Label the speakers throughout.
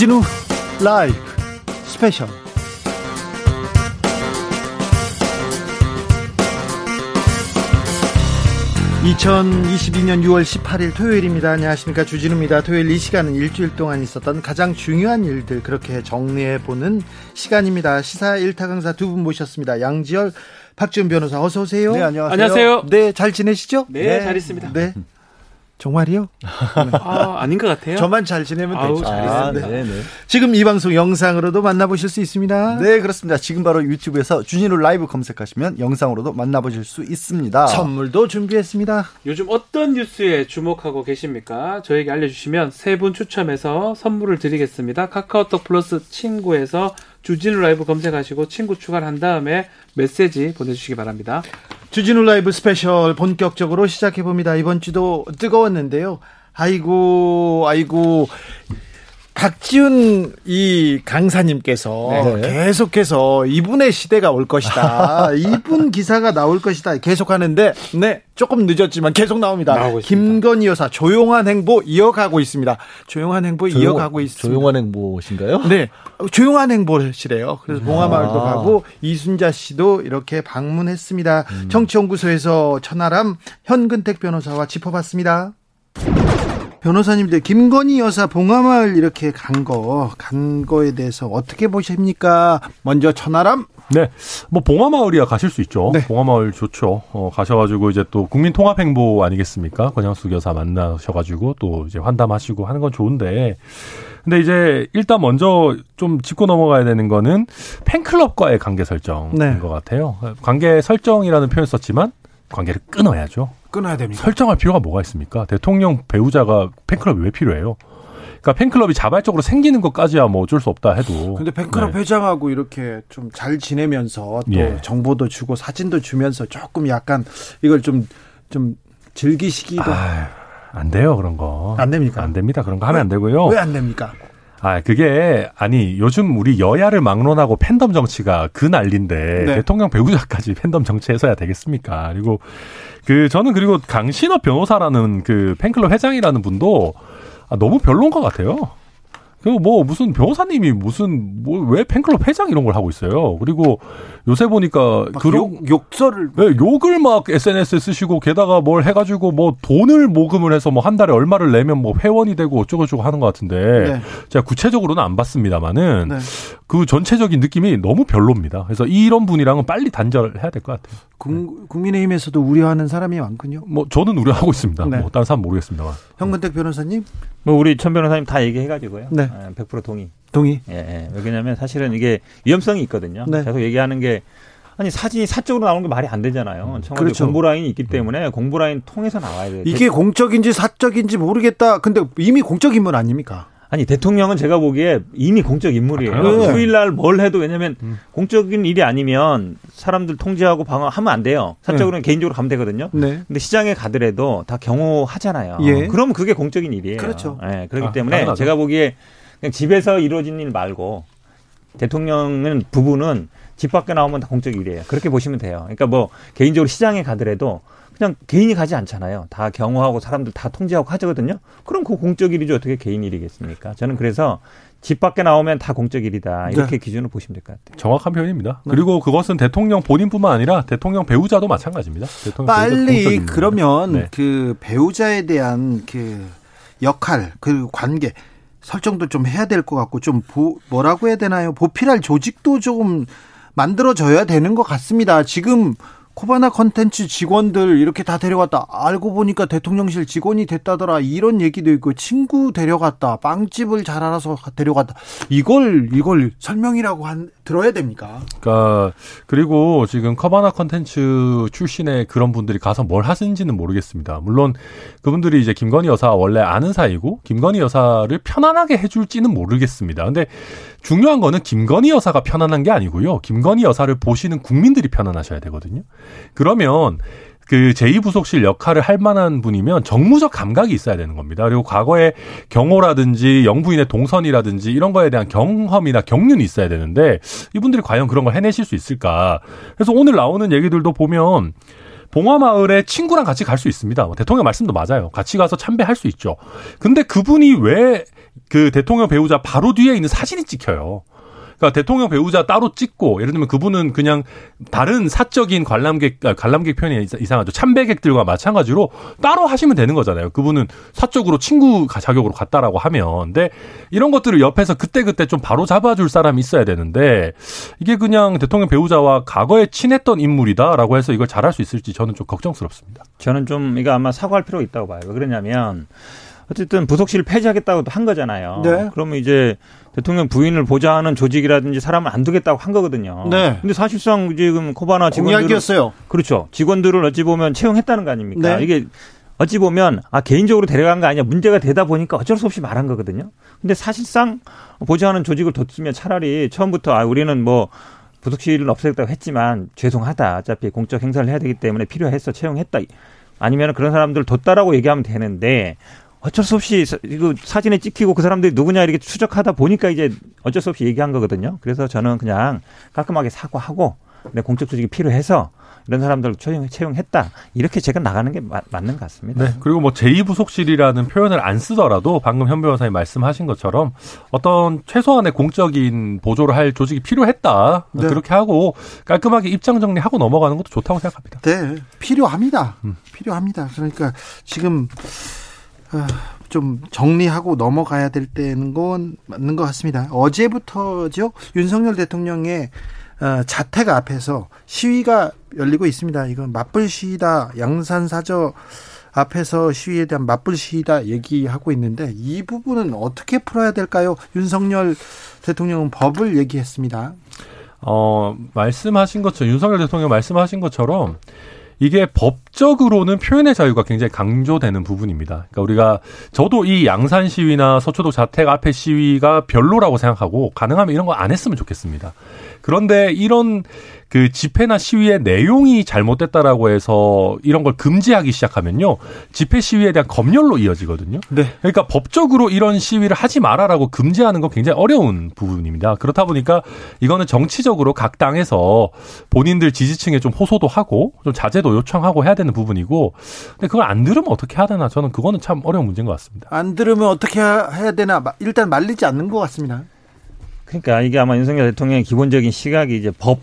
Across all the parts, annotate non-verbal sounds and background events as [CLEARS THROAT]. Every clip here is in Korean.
Speaker 1: 주진우 라이브 스페셜. (2022년 6월 18일) 토요일입니다. 안녕하십니까. 주진우입니다. 토요일 이 시간은 일주일 동안 있었던 가장 중요한 일들 그렇게 정리해보는 시간입니다. 시사 일타 강사 두 분 모셨습니다. 양지열 박지훈 변호사 어서 오세요.
Speaker 2: 네 안녕하세요.
Speaker 3: 안녕하세요.
Speaker 1: 네 잘 지내시죠?
Speaker 3: 네, 잘 있습니다.
Speaker 1: 네 정말이요
Speaker 3: 아, 아닌 것 같아요.
Speaker 1: 저만 잘 지내면
Speaker 3: 아우,
Speaker 1: 되죠
Speaker 3: 잘
Speaker 2: 아,
Speaker 1: 네.
Speaker 2: 네, 네.
Speaker 1: 지금 이 방송 영상으로도 만나보실 수 있습니다.
Speaker 2: 네, 그렇습니다. 지금 바로 유튜브에서 주진우 라이브 검색하시면 영상으로도 만나보실 수 있습니다.
Speaker 1: 선물도 준비했습니다.
Speaker 3: 요즘 어떤 뉴스에 주목하고 계십니까? 저에게 알려주시면 세 분 추첨해서 선물을 드리겠습니다. 카카오톡 플러스 친구에서 주진우 라이브 검색하시고 친구 추가를 한 다음에 메시지 보내주시기 바랍니다.
Speaker 1: 주진우 라이브 스페셜 본격적으로 시작해 봅니다. 이번 주도 뜨거웠는데요. 아이고, 아이고. 박지훈 이 강사님께서
Speaker 2: 네.
Speaker 1: 계속해서 이분의 시대가 올 것이다. [LAUGHS] 이분 기사가 나올 것이다. 계속 하는데, 네, 조금 늦었지만 계속 나옵니다. 김건희 여사 조용한 행보 이어가고 있습니다. 조용한 행보 이어가고 있습니다.
Speaker 2: 조용한 행보신가요?
Speaker 1: 네, 조용한 행보시래요. 그래서 봉하마을도
Speaker 2: 아.
Speaker 1: 가고 이순자 씨도 이렇게 방문했습니다. 정치연구소에서 천하람 현근택 변호사와 짚어봤습니다. 변호사님들 김건희 여사 봉화마을 이렇게 간 거, 간 거에 대해서 어떻게 보십니까? 먼저 천하람.
Speaker 4: 네, 뭐 봉화마을이야 가실 수 있죠.
Speaker 1: 네.
Speaker 4: 봉화마을 좋죠. 어, 가셔가지고 이제 또 국민통합행보 아니겠습니까? 권양숙 여사 만나셔가지고 또 이제 환담하시고 하는 건 좋은데, 근데 이제 일단 먼저 좀 짚고 넘어가야 되는 거는 팬클럽과의 관계 설정인
Speaker 1: 네.
Speaker 4: 것 같아요. 관계 설정이라는 표현 썼지만 관계를 끊어야죠.
Speaker 1: 끊어야 됩니다.
Speaker 4: 설정할 필요가 뭐가 있습니까? 대통령 배우자가 팬클럽이 왜 필요해요? 그러니까 팬클럽이 자발적으로 생기는 것까지야 뭐 어쩔 수 없다 해도.
Speaker 1: 근데 팬클럽
Speaker 4: 네.
Speaker 1: 회장하고 이렇게 좀 잘 지내면서 또
Speaker 4: 예.
Speaker 1: 정보도 주고 사진도 주면서 조금 약간 이걸 좀, 좀 즐기시기도
Speaker 4: 아유, 안 돼요 그런 거.
Speaker 1: 안 됩니까?
Speaker 4: 안 됩니다. 그런 거 하면 안 되고요.
Speaker 1: 왜 안 됩니까?
Speaker 4: 아 그게 아니 요즘 우리 여야를 막론하고 팬덤 정치가 그 난리인데
Speaker 1: 네.
Speaker 4: 대통령 배우자까지 팬덤 정치해서야 되겠습니까? 그리고 그 저는 그리고 강신업 변호사라는 그 팬클럽 회장이라는 분도 아, 너무 별론 것 같아요. 그뭐 무슨 변호사님이 무슨 뭐 왜 팬클럽 회장 이런 걸 하고 있어요. 그리고 요새 보니까
Speaker 1: 막
Speaker 4: 그런
Speaker 1: 욕, 욕설을
Speaker 4: 네, 욕을 막 SNS에 쓰시고 게다가 뭘 해가지고 뭐 돈을 모금을 해서 뭐 한 달에 얼마를 내면 뭐 회원이 되고 어쩌고저쩌고 하는 것 같은데
Speaker 1: 네.
Speaker 4: 제가 구체적으로는 안 봤습니다만은
Speaker 1: 네.
Speaker 4: 그 전체적인 느낌이 너무 별로입니다. 그래서 이런 분이랑은 빨리 단절해야 될 것 같아요.
Speaker 1: 국, 국민의힘에서도 우려하는 사람이 많군요.
Speaker 4: 뭐 저는 우려하고 있습니다.
Speaker 1: 네.
Speaker 4: 뭐 다른 사람 모르겠습니다만.
Speaker 1: 현근택 변호사님
Speaker 5: 뭐 우리 천 변호사님 다 얘기해가지고요.
Speaker 1: 네.
Speaker 5: 예, 100% 동의.
Speaker 1: 동의.
Speaker 5: 예, 예. 왜냐하면 사실은 이게 위험성이 있거든요.
Speaker 1: 네.
Speaker 5: 계속 얘기하는 게 아니 사진이 사적으로 나오는 게 말이 안 되잖아요. 청와대
Speaker 1: 그렇죠.
Speaker 5: 공보 라인이 있기 때문에 공보 라인 통해서 나와야 돼요.
Speaker 1: 이게 공적인지 사적인지 모르겠다. 근데 이미 공적 인물 아닙니까?
Speaker 5: 아니 대통령은 제가 보기에 이미 공적 인물이에요.
Speaker 4: 아, 당연하죠.
Speaker 5: 휴일날 뭘 해도 왜냐하면
Speaker 1: 음.
Speaker 5: 공적인 일이 아니면 사람들 통제하고 방어하면 안 돼요. 사적으로는 개인적으로 가면 되거든요.
Speaker 1: 네.
Speaker 5: 근데 시장에 가더라도 다 경호하잖아요.
Speaker 1: 예.
Speaker 5: 그럼 그게 공적인 일이에요.
Speaker 1: 그렇죠.
Speaker 5: 예, 그렇기
Speaker 4: 아,
Speaker 5: 때문에
Speaker 4: 당연하죠.
Speaker 5: 제가 보기에 그냥 집에서 이루어진 일 말고 대통령은 부부는 집 밖에 나오면 다 공적 일이에요. 그렇게 보시면 돼요. 그러니까 뭐 개인적으로 시장에 가더라도 그냥 개인이 가지 않잖아요. 다 경호하고 사람들 다 통제하고 하거든요. 그럼 그 공적 일이죠. 어떻게 개인 일이겠습니까? 저는 그래서 집 밖에 나오면 다 공적 일이다. 이렇게 기준으로 보시면 될 것 같아요.
Speaker 4: 정확한 표현입니다.
Speaker 1: 네.
Speaker 4: 그리고 그것은 대통령 본인뿐만 아니라 대통령 배우자도 마찬가지입니다. 대통령
Speaker 1: 빨리. 그러면
Speaker 4: 네.
Speaker 1: 그 배우자에 대한 그 역할 그 관계 설정도 좀 해야 될 것 같고 좀 보, 뭐라고 해야 되나요? 보필할 조직도 좀 만들어져야 되는 것 같습니다. 지금 코바나 컨텐츠 직원들 이렇게 다 데려갔다. 알고 보니까 대통령실 직원이 됐다더라. 이런 얘기도 있고 친구 데려갔다. 빵집을 잘 알아서 데려갔다. 이걸 이걸 설명이라고 한 들어야 됩니까?
Speaker 4: 그러니까 그리고 지금 커바나 컨텐츠 출신의 그런 분들이 가서 뭘 하시는지는 모르겠습니다. 물론 그분들이 이제 김건희 여사 원래 아는 사이고 김건희 여사를 편안하게 해줄지는 모르겠습니다. 근데 중요한 거는 김건희 여사가 편안한 게 아니고요. 김건희 여사를 보시는 국민들이 편안하셔야 되거든요. 그러면 그 제2부속실 역할을 할 만한 분이면 정무적 감각이 있어야 되는 겁니다. 그리고 과거에 경호라든지 영부인의 동선이라든지 이런 거에 대한 경험이나 경륜이 있어야 되는데 이분들이 과연 그런 걸 해내실 수 있을까. 그래서 오늘 나오는 얘기들도 보면 봉화마을에 친구랑 같이 갈 수 있습니다. 뭐 대통령 말씀도 맞아요. 같이 가서 참배할 수 있죠. 근데 그분이 왜 그 대통령 배우자 바로 뒤에 있는 사진이 찍혀요. 그러니까 대통령 배우자 따로 찍고 예를 들면 그분은 그냥 다른 사적인 관람객 아, 관람객 표현이 이상- 이상하죠 참배객들과 마찬가지로 따로 하시면 되는 거잖아요. 그분은 사적으로 친구 가- 자격으로 갔다라고 하면 근데 이런 것들을 옆에서 그때 그때 좀 바로 잡아줄 사람이 있어야 되는데 이게 그냥 대통령 배우자와 과거에 친했던 인물이다라고 해서 이걸 잘할 수 있을지 저는 좀 걱정스럽습니다.
Speaker 5: 저는 좀 이거 아마 사과할 필요가 있다고 봐요. 왜 그러냐면 어쨌든 부속실을 폐지하겠다고 한 거잖아요.
Speaker 1: 네.
Speaker 5: 그러면 이제 대통령 부인을 보좌하는 조직이라든지 사람을 안 두겠다고 한 거거든요.
Speaker 1: 네.
Speaker 5: 근데 사실상 지금 코바나 직원들
Speaker 1: 공약이었어요.
Speaker 5: 그렇죠. 직원들을 어찌 보면 채용했다는 거 아닙니까?
Speaker 1: 네.
Speaker 5: 이게 어찌 보면 아 개인적으로 데려간 거 아니야 문제가 되다 보니까 어쩔 수 없이 말한 거거든요. 근데 사실상 보좌하는 조직을 뒀으면 차라리 처음부터 아 우리는 뭐 부속실을 없애겠다고 했지만 죄송하다. 어차피 공적 행사를 해야 되기 때문에 필요해서 채용했다. 아니면 그런 사람들을 뒀다라고 얘기하면 되는데 어쩔 수 없이 사- 이거 사진에 찍히고 그 사람들이 누구냐 이렇게 추적하다 보니까 이제 어쩔 수 없이 얘기한 거거든요. 그래서 저는 그냥 깔끔하게 사과하고 내 공적 조직이 필요해서 이런 사람들 채용, 채용했다. 이렇게 제가 나가는 게 마- 맞는 것 같습니다.
Speaker 4: 네. 그리고 뭐 제2부속실이라는 표현을 안 쓰더라도 방금 현 변호사님 말씀하신 것처럼 어떤 최소한의 공적인 보조를 할 조직이 필요했다.
Speaker 1: 네.
Speaker 4: 그렇게 하고 깔끔하게 입장 정리하고 넘어가는 것도 좋다고 생각합니다.
Speaker 1: 네, 필요합니다.
Speaker 4: 음.
Speaker 1: 필요합니다. 그러니까 지금 아, 좀 정리하고 넘어가야 될 때는 건 맞는 것 같습니다. 어제부터죠 윤석열 대통령의 어, 자택 앞에서 시위가 열리고 있습니다. 이건 맞불 시위다 양산 사저 앞에서 시위에 대한 맞불 시위다 얘기하고 있는데 이 부분은 어떻게 풀어야 될까요? 윤석열 대통령은 법을 얘기했습니다.
Speaker 4: 어, 말씀하신 것처럼, 윤석열 대통령 말씀하신 것처럼, 이게 법 적으로는 표현의 자유가 굉장히 강조되는 부분입니다. 그러니까 우리가, 저도 이 양산 시위나 서초도 자택 앞에 시위가 별로라고 생각하고, 가능하면 이런 거 안 했으면 좋겠습니다. 그런데 이런 그 집회나 시위의 내용이 잘못됐다라고 해서 이런 걸 금지하기 시작하면요. 집회 시위에 대한 검열로 이어지거든요.
Speaker 1: 네.
Speaker 4: 그러니까 법적으로 이런 시위를 하지 마라라고 금지하는 건 굉장히 어려운 부분입니다. 그렇다 보니까 이거는 정치적으로 각 당에서 본인들 지지층에 좀 호소도 하고 좀 자제도 요청하고 해야 되는 부분이고 근데 그걸 안 들으면 어떻게 해야 되나 저는 그거는 참 어려운 문제인 것 같습니다.
Speaker 1: 안 들으면 어떻게 해야 되나 마- 일단 말리지 않는 것 같습니다.
Speaker 5: 그러니까 이게 아마 윤석열 대통령의 기본적인 시각이 이제 법,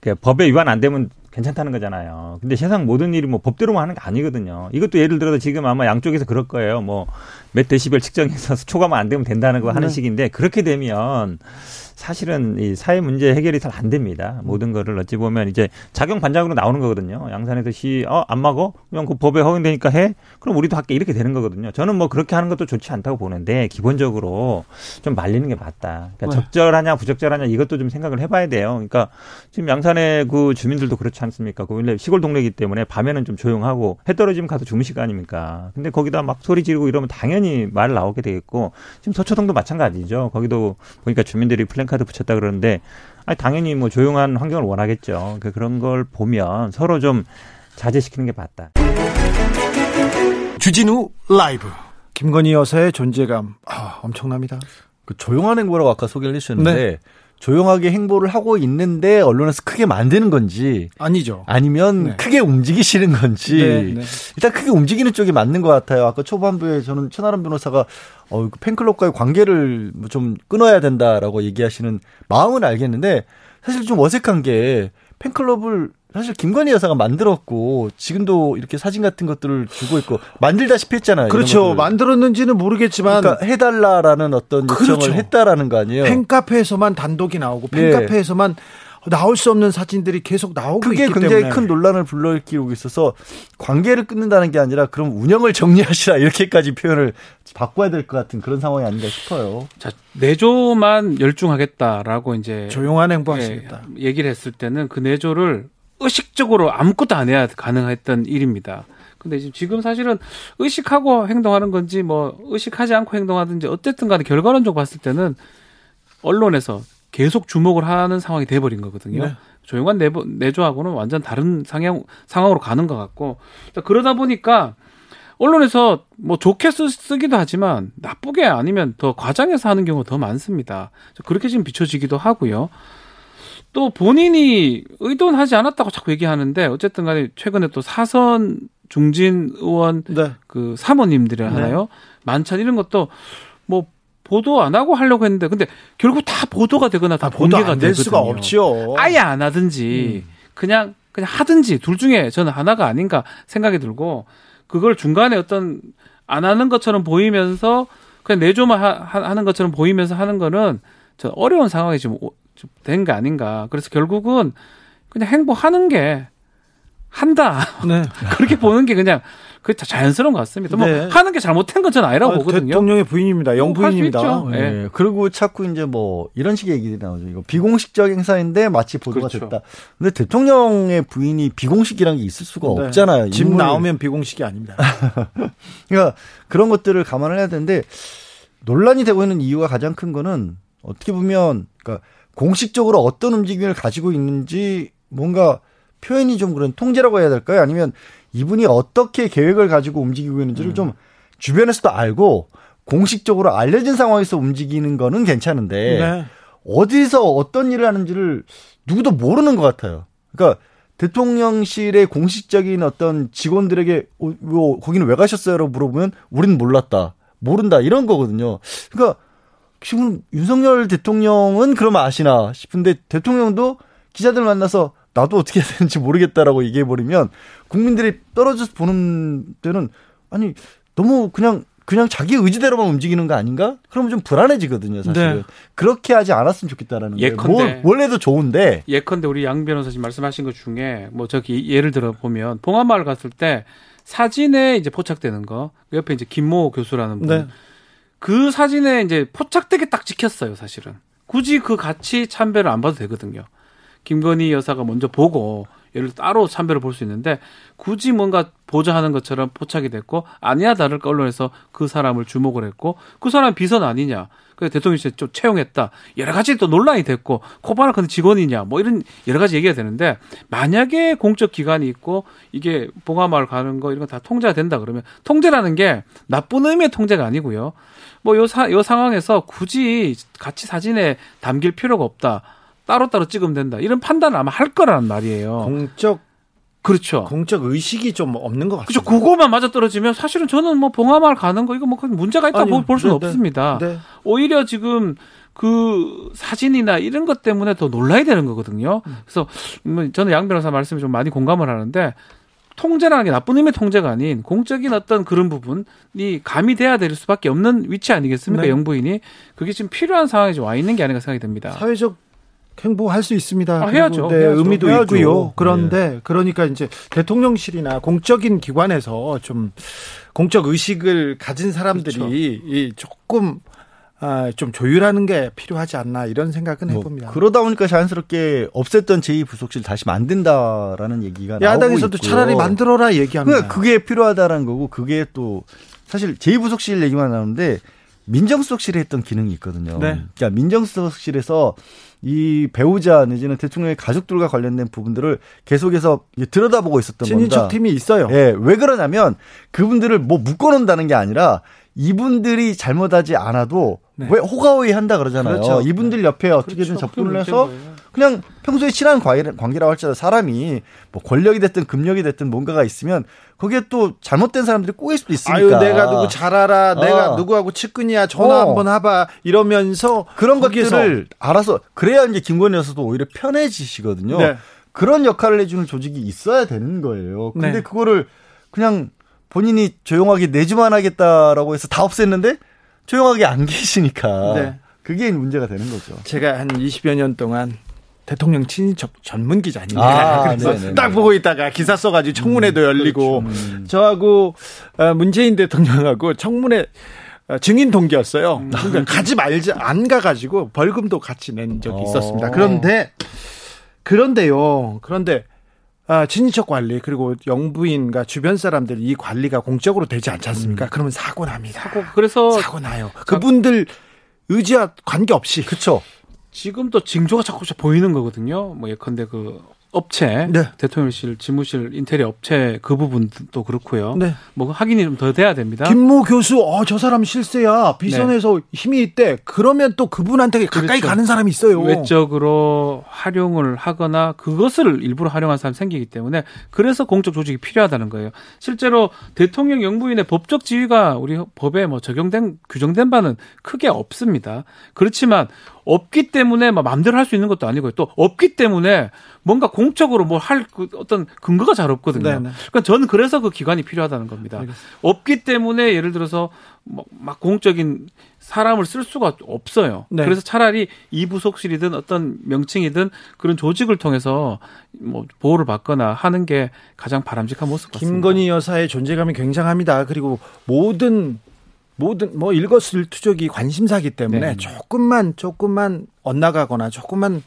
Speaker 5: 그러니까 법에 위반 안 되면 괜찮다는 거잖아요. 근데 세상 모든 일이 뭐 법대로만 하는 게 아니거든요. 이것도 예를 들어서 지금 아마 양쪽에서 그럴 거예요. 뭐 몇 데시벨 측정해서 [LAUGHS] 초과만 안 되면 된다는 거 하는
Speaker 1: 네.
Speaker 5: 식인데 그렇게 되면 사실은 이 사회 문제 해결이 잘 안 됩니다. 모든 거를 어찌 보면 이제 작용 반작으로 나오는 거거든요. 양산에서 시, 어, 안 막어? 그냥 그 법에 허용되니까 해? 그럼 우리도 할게. 이렇게 되는 거거든요. 저는 뭐 그렇게 하는 것도 좋지 않다고 보는데 기본적으로 좀 말리는 게 맞다. 그러니까
Speaker 1: 네.
Speaker 5: 적절하냐, 부적절하냐 이것도 좀 생각을 해봐야 돼요. 그러니까 지금 양산의 그 주민들도 그렇지 않습니까? 그 원래 시골 동네이기 때문에 밤에는 좀 조용하고 해 떨어지면 가서 주무실 거 아닙니까? 근데 거기다 막 소리 지르고 이러면 당연히 말 나오게 되겠고 지금 서초동도 마찬가지죠. 거기도 보니까 주민들이 플랜 카드 붙였다 그러는데 아니 당연히 뭐 조용한 환경을 원하겠죠. 그 그런 걸 보면 서로 좀 자제시키는 게 맞다.
Speaker 1: 주진우 라이브. 김건희 여사의 존재감 아, 엄청납니다.
Speaker 2: 그 조용한 행보라고 아까 소개를 해주셨는데
Speaker 1: 네.
Speaker 2: 조용하게 행보를 하고 있는데 언론에서 크게 만드는 건지
Speaker 1: 아니죠.
Speaker 2: 아니면
Speaker 1: 네.
Speaker 2: 크게 움직이시는 건지
Speaker 1: 네, 네.
Speaker 2: 일단 크게 움직이는 쪽이 맞는 것 같아요. 아까 초반부에 저는 최나람 변호사가 어, 그 팬클럽과의 관계를 뭐좀 끊어야 된다라고 얘기하시는 마음은 알겠는데 사실 좀 어색한 게 팬클럽을 사실 김건희 여사가 만들었고 지금도 이렇게 사진 같은 것들을 주고 있고 만들다시피 했잖아요.
Speaker 1: 그렇죠. 만들었는지는 모르겠지만
Speaker 2: 그러니까 해달라라는 어떤 요청을
Speaker 1: 그렇죠.
Speaker 2: 했다라는 거 아니에요.
Speaker 1: 팬카페에서만 단독이 나오고
Speaker 2: 네.
Speaker 1: 팬카페에서만 나올 수 없는 사진들이 계속 나오고
Speaker 2: 그게
Speaker 1: 있기
Speaker 2: 굉장히
Speaker 1: 때문에
Speaker 2: 큰 논란을 불러일으키고 있어서 관계를 끊는다는 게 아니라 그럼 운영을 정리하시라 [LAUGHS] 이렇게까지 표현을 바꿔야 될 것 같은 그런 상황이 아닌가 싶어요.
Speaker 3: 자, 내조만 열중하겠다라고 이제
Speaker 1: 조용한 행보하시겠다.
Speaker 3: 예, 얘기를 했을 때는 그 내조를 의식적으로 아무것도 안 해야 가능했던 일입니다. 근데 지금 사실은 의식하고 행동하는 건지 뭐 의식하지 않고 행동하든지 어쨌든 간에 결과론적으로 봤을 때는 언론에서 계속 주목을 하는 상황이 돼버린 거거든요.
Speaker 1: 네.
Speaker 3: 조용한 내보, 내조하고는 완전 다른 상향, 상황으로 가는 것 같고 자, 그러다 보니까 언론에서 뭐 좋게 쓰, 쓰기도 하지만 나쁘게 아니면 더 과장해서 하는 경우가 더 많습니다. 그렇게 지금 비춰지기도 하고요. 또 본인이 의도하지 않았다고 자꾸 얘기하는데 어쨌든 간에 최근에 또 사선 중진 의원
Speaker 1: 네.
Speaker 3: 그 사모님들이 하나요? 만찬 이런 것도 뭐 보도 안 하고 하려고 했는데 근데 결국 다 보도가 되거나 다
Speaker 1: 아, 보도
Speaker 3: 공개가
Speaker 1: 안될
Speaker 3: 되거든요.
Speaker 1: 수가 없죠.
Speaker 3: 아예 안 하든지 그냥 그냥 하든지 둘 중에 저는 하나가 아닌가 생각이 들고 그걸 중간에 어떤 안 하는 것처럼 보이면서 그냥 내조만 하, 하- 하는 것처럼 보이면서 하는 거는 저 어려운 상황이 지금 된 게 아닌가. 그래서 결국은 그냥 행보하는 게 한다.
Speaker 1: 네. [LAUGHS]
Speaker 3: 그렇게 보는 게 그냥 그게 다 자연스러운 것 같습니다. 뭐
Speaker 1: 네.
Speaker 3: 하는 게 잘못된 건 저는 아니라고
Speaker 1: 아,
Speaker 3: 보거든요.
Speaker 1: 대통령의 부인입니다. 영부인입니다.
Speaker 3: 할수 있죠. 예.
Speaker 2: 예. 그리고 자꾸 이제 뭐 이런 식의 얘기들이 나오죠. 이거 비공식적 행사인데 마치 보도가
Speaker 3: 그렇죠.
Speaker 2: 됐다. 근데 대통령의 부인이 비공식이라는 게 있을 수가
Speaker 1: 네.
Speaker 2: 없잖아요.
Speaker 1: 집
Speaker 2: 인물을.
Speaker 1: 나오면 비공식이 아닙니다. [LAUGHS]
Speaker 2: 그러니까 그런 것들을 감안을 해야 되는데 논란이 되고 있는 이유가 가장 큰 거는 어떻게 보면 그러니까 공식적으로 어떤 움직임을 가지고 있는지 뭔가 표현이 좀 그런 통제라고 해야 될까요? 아니면 이분이 어떻게 계획을 가지고 움직이고 있는지를 좀 주변에서도 알고 공식적으로 알려진 상황에서 움직이는 거는 괜찮은데
Speaker 1: 네.
Speaker 2: 어디서 어떤 일을 하는지를 누구도 모르는 것 같아요. 그러니까 대통령실의 공식적인 어떤 직원들에게 어, 뭐, 거기는 왜 가셨어요?라고 물어보면 우리는 몰랐다, 모른다 이런 거거든요. 그러니까 지금 윤석열 대통령은 그러면 아시나 싶은데 대통령도 기자들 만나서 나도 어떻게 해야 되는지 모르겠다라고 얘기해 버리면 국민들이 떨어져서 보는 때는 아니 너무 그냥 그냥 자기 의지대로만 움직이는 거 아닌가? 그러면 좀 불안해지거든요, 사실은.
Speaker 1: 네.
Speaker 2: 그렇게 하지 않았으면 좋겠다라는.
Speaker 3: 예컨대.
Speaker 2: 뭘- 원래도 좋은데
Speaker 3: 예컨대 우리 양 변호사님 말씀하신 것 중에 뭐 저기 예를 들어 보면 봉화마을 갔을 때 사진에 이제 포착되는 거 옆에 이제 김모 교수라는 분.
Speaker 1: 네.
Speaker 3: 그 사진에 이제 포착되게 딱 찍혔어요, 사실은. 굳이 그 같이 참배를 안 봐도 되거든요. 김건희 여사가 먼저 보고 예를 따로 참배를 볼 수 있는데 굳이 뭔가 보좌하는 것처럼 포착이 됐고 아니야 다를까 언론에서 그 사람을 주목을 했고 그 사람 비선 아니냐. 그래서 대통령실 좀 채용했다. 여러 가지 또 논란이 됐고 코바나 컨 직원이냐 뭐 이런 여러 가지 얘기가 되는데 만약에 공적 기관이 있고 이게 봉화마을 가는 거 이런 거 다 통제가 된다 그러면 통제라는 게 나쁜 의미의 통제가 아니고요. 뭐요 상황에서 굳이 같이 사진에 담길 필요가 없다. 따로 따로 찍으면 된다. 이런 판단을 아마 할 거란 말이에요.
Speaker 1: 공적
Speaker 3: 그렇죠.
Speaker 1: 공적 의식이 좀 없는 것
Speaker 3: 그렇죠.
Speaker 1: 같습니다.
Speaker 3: 그거만 맞아 떨어지면 사실은 저는 뭐 봉화마을 가는 거 이거 뭐큰 문제가 있다
Speaker 1: 아니요.
Speaker 3: 고볼 수는
Speaker 1: 네, 네.
Speaker 3: 없습니다.
Speaker 1: 네.
Speaker 3: 오히려 지금 그 사진이나 이런 것 때문에 더 놀라야 되는 거거든요. 그래서 뭐 저는 양 변호사 말씀에 좀 많이 공감을 하는데 통제라는 게 나쁜 의미의 통제가 아닌 공적인 어떤 그런 부분이 가미돼야 될 수밖에 없는 위치 아니겠습니까?
Speaker 1: 네.
Speaker 3: 영부인이 그게 지금 필요한 상황에 좀와 있는 게 아닌가 생각이 듭니다.
Speaker 1: 사회적 행보할 수 있습니다.
Speaker 3: 아, 해야죠.
Speaker 1: 네,
Speaker 3: 해야죠.
Speaker 1: 의미도
Speaker 2: 해야죠.
Speaker 1: 있고요. 그런데 그러니까 이제 대통령실이나 공적인 기관에서 좀 공적 의식을 가진 사람들이
Speaker 3: 그렇죠.
Speaker 1: 이 조금 아, 좀 조율하는 게 필요하지 않나 이런 생각은
Speaker 2: 뭐
Speaker 1: 해봅니다.
Speaker 2: 그러다 보니까 자연스럽게 없앴던 제2부속실 다시 만든다라는 얘기가 나오고
Speaker 1: 야당에서도. 차라리 만들어라 얘기합니다.
Speaker 2: 그러니까 그게 필요하다라는 거고 그게 또 사실 제2부속실 얘기만 나오는데 민정수석실에 했던 기능이 있거든요.
Speaker 1: 네.
Speaker 2: 그러니까 민정수석실에서 이 배우자 내지는 대통령의 가족들과 관련된 부분들을 계속해서 들여다보고 있었던 겁니다.
Speaker 1: 친인척 팀이 있어요.
Speaker 2: 예, 왜 그러냐면 그분들을 뭐 묶어놓는다는 게 아니라 이분들이 잘못하지 않아도
Speaker 1: 네.
Speaker 2: 왜 호가호위 한다 그러잖아요.
Speaker 1: 그렇죠.
Speaker 2: 이분들 옆에 어떻게든
Speaker 3: 그렇죠.
Speaker 2: 접근을 해서
Speaker 3: 거예요.
Speaker 2: 그냥 평소에 친한 관계- 관계라고 할지라도 사람이 뭐 권력이 됐든 금력이 됐든 뭔가가 있으면 거기에 또 잘못된 사람들이 꼬일 수도 있으니까.
Speaker 1: 아유 내가 누구 잘 알아. 내가
Speaker 2: 어.
Speaker 1: 누구하고 측근이야. 전화
Speaker 2: 어.
Speaker 1: 한번 해봐. 이러면서
Speaker 2: 그런 것들을 알아서 그래야 이제 김건희 여사도 오히려 편해지시거든요.
Speaker 1: 네.
Speaker 2: 그런 역할을 해주는 조직이 있어야 되는 거예요. 근데
Speaker 1: 네.
Speaker 2: 그거를 그냥 본인이 조용하게 내주만 하겠다라고 해서 다 없앴는데 조용하게 안 계시니까
Speaker 1: 네.
Speaker 2: 그게 문제가 되는 거죠.
Speaker 1: 제가 한 20여 년 동안 대통령 친인척 전문 기자입니다.
Speaker 2: 아, [LAUGHS]
Speaker 1: 그래서
Speaker 2: 네네네.
Speaker 1: 딱 보고 있다가 기사 써가지고 청문회도 열리고
Speaker 2: 음.
Speaker 1: 저하고 어, 문재인 대통령하고 청문회 어, 증인 동기였어요. 그러니까 가지 말자 안 가가지고 벌금도 같이 낸 적이
Speaker 2: 어.
Speaker 1: 있었습니다. 그런데 그런데요. 그런데 아, 친인척 관리 그리고 영부인과 주변 사람들 이 관리가 공적으로 되지 않지 않습니까? 그러면 사고 납니다.
Speaker 3: 사고 그래서
Speaker 1: 사고 나요. 그분들 의지와 관계 없이
Speaker 2: 그쵸.
Speaker 3: 지금 또 징조가 자꾸 보이는 거거든요. 뭐 예컨대 그 업체,
Speaker 1: 네.
Speaker 3: 대통령실, 지무실, 인테리어 업체 그 부분도 그렇고요.
Speaker 1: 네.
Speaker 3: 뭐 확인이 좀 더 돼야 됩니다.
Speaker 1: 김모 교수, 어, 저 사람 실세야. 비선에서 힘이 있대. 그러면 또 그분한테 가까이
Speaker 3: 그렇죠.
Speaker 1: 가는 사람이 있어요.
Speaker 3: 외적으로 활용을 하거나 그것을 일부러 활용한 사람이 생기기 때문에 그래서 공적 조직이 필요하다는 거예요. 실제로 대통령 영부인의 법적 지위가 우리 법에 뭐 적용된 규정된 바는 크게 없습니다. 그렇지만 없기 때문에 막 마음대로 할 수 있는 것도 아니고요. 또 없기 때문에 뭔가 공적으로 뭐할그 어떤 근거가 잘 없거든요.
Speaker 1: 네네.
Speaker 3: 그러니까 저는 그래서 그 기관이 필요하다는 겁니다. 없기 때문에 예를 들어서 뭐막 공적인 사람을 쓸 수가 없어요.
Speaker 1: 네.
Speaker 3: 그래서 차라리 이 부속실이든 어떤 명칭이든 그런 조직을 통해서 뭐 보호를 받거나 하는 게 가장 바람직한 모습 같습니다.
Speaker 1: 김건희 여사의 존재감이 굉장합니다. 그리고 모든 모든 뭐 일거수일투족이 관심사기 때문에
Speaker 3: 네.
Speaker 1: 조금만 조금만 엇나가거나 조금만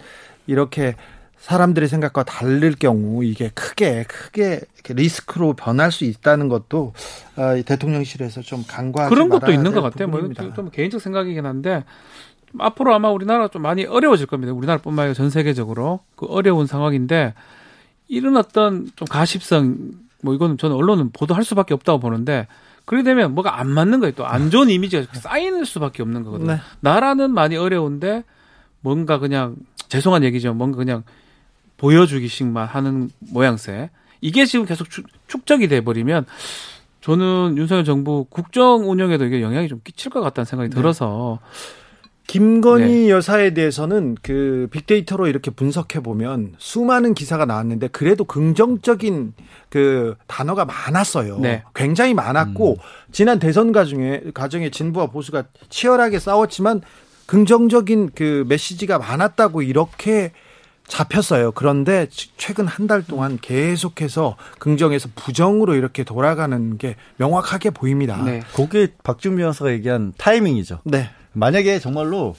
Speaker 1: 이렇게 사람들의 생각과 다를 경우 이게 크게 크게 리스크로 변할 수 있다는 것도 아, 이 대통령실에서 좀 간과하지
Speaker 3: 그런 것도 있는
Speaker 1: 것될
Speaker 3: 같아요. 뭐
Speaker 1: 부분입니다.
Speaker 3: 이건 좀 개인적 생각이긴 한데 앞으로 아마 우리나라가 좀 많이 어려워질 겁니다. 우리나라뿐만 아니라 전 세계적으로 그 어려운 상황인데 이런 어떤 좀 가십성 뭐 이거는 저는 언론은 보도할 수밖에 없다고 보는데 그렇게 되면 뭐가 안 맞는 거예요. 또 안 좋은 [LAUGHS] 이미지가 쌓이는 수밖에 없는 거거든요.
Speaker 1: 네.
Speaker 3: 나라는 많이 어려운데 뭔가 그냥 죄송한 얘기죠. 뭔가 그냥 보여주기식만 하는 모양새. 이게 지금 계속 축, 축적이 돼 버리면 저는 윤석열 정부 국정 운영에도 이게 영향이 좀 끼칠 것 같다는 생각이 들어서
Speaker 1: 김건희 여사에 대해서는 그 빅데이터로 이렇게 분석해 보면 수많은 기사가 나왔는데 그래도 긍정적인 그 단어가 많았어요.
Speaker 3: 네.
Speaker 1: 굉장히 많았고 지난 대선 과정에 과정에 진보와 보수가 치열하게 싸웠지만 긍정적인 그 메시지가 많았다고 이렇게 잡혔어요. 그런데 치- 최근 한 달 동안 계속해서 긍정에서 부정으로 이렇게 돌아가는 게 명확하게 보입니다.
Speaker 3: 네.
Speaker 2: 그게 박준미 변호사가 얘기한 타이밍이죠.
Speaker 1: 네.
Speaker 2: 만약에 정말로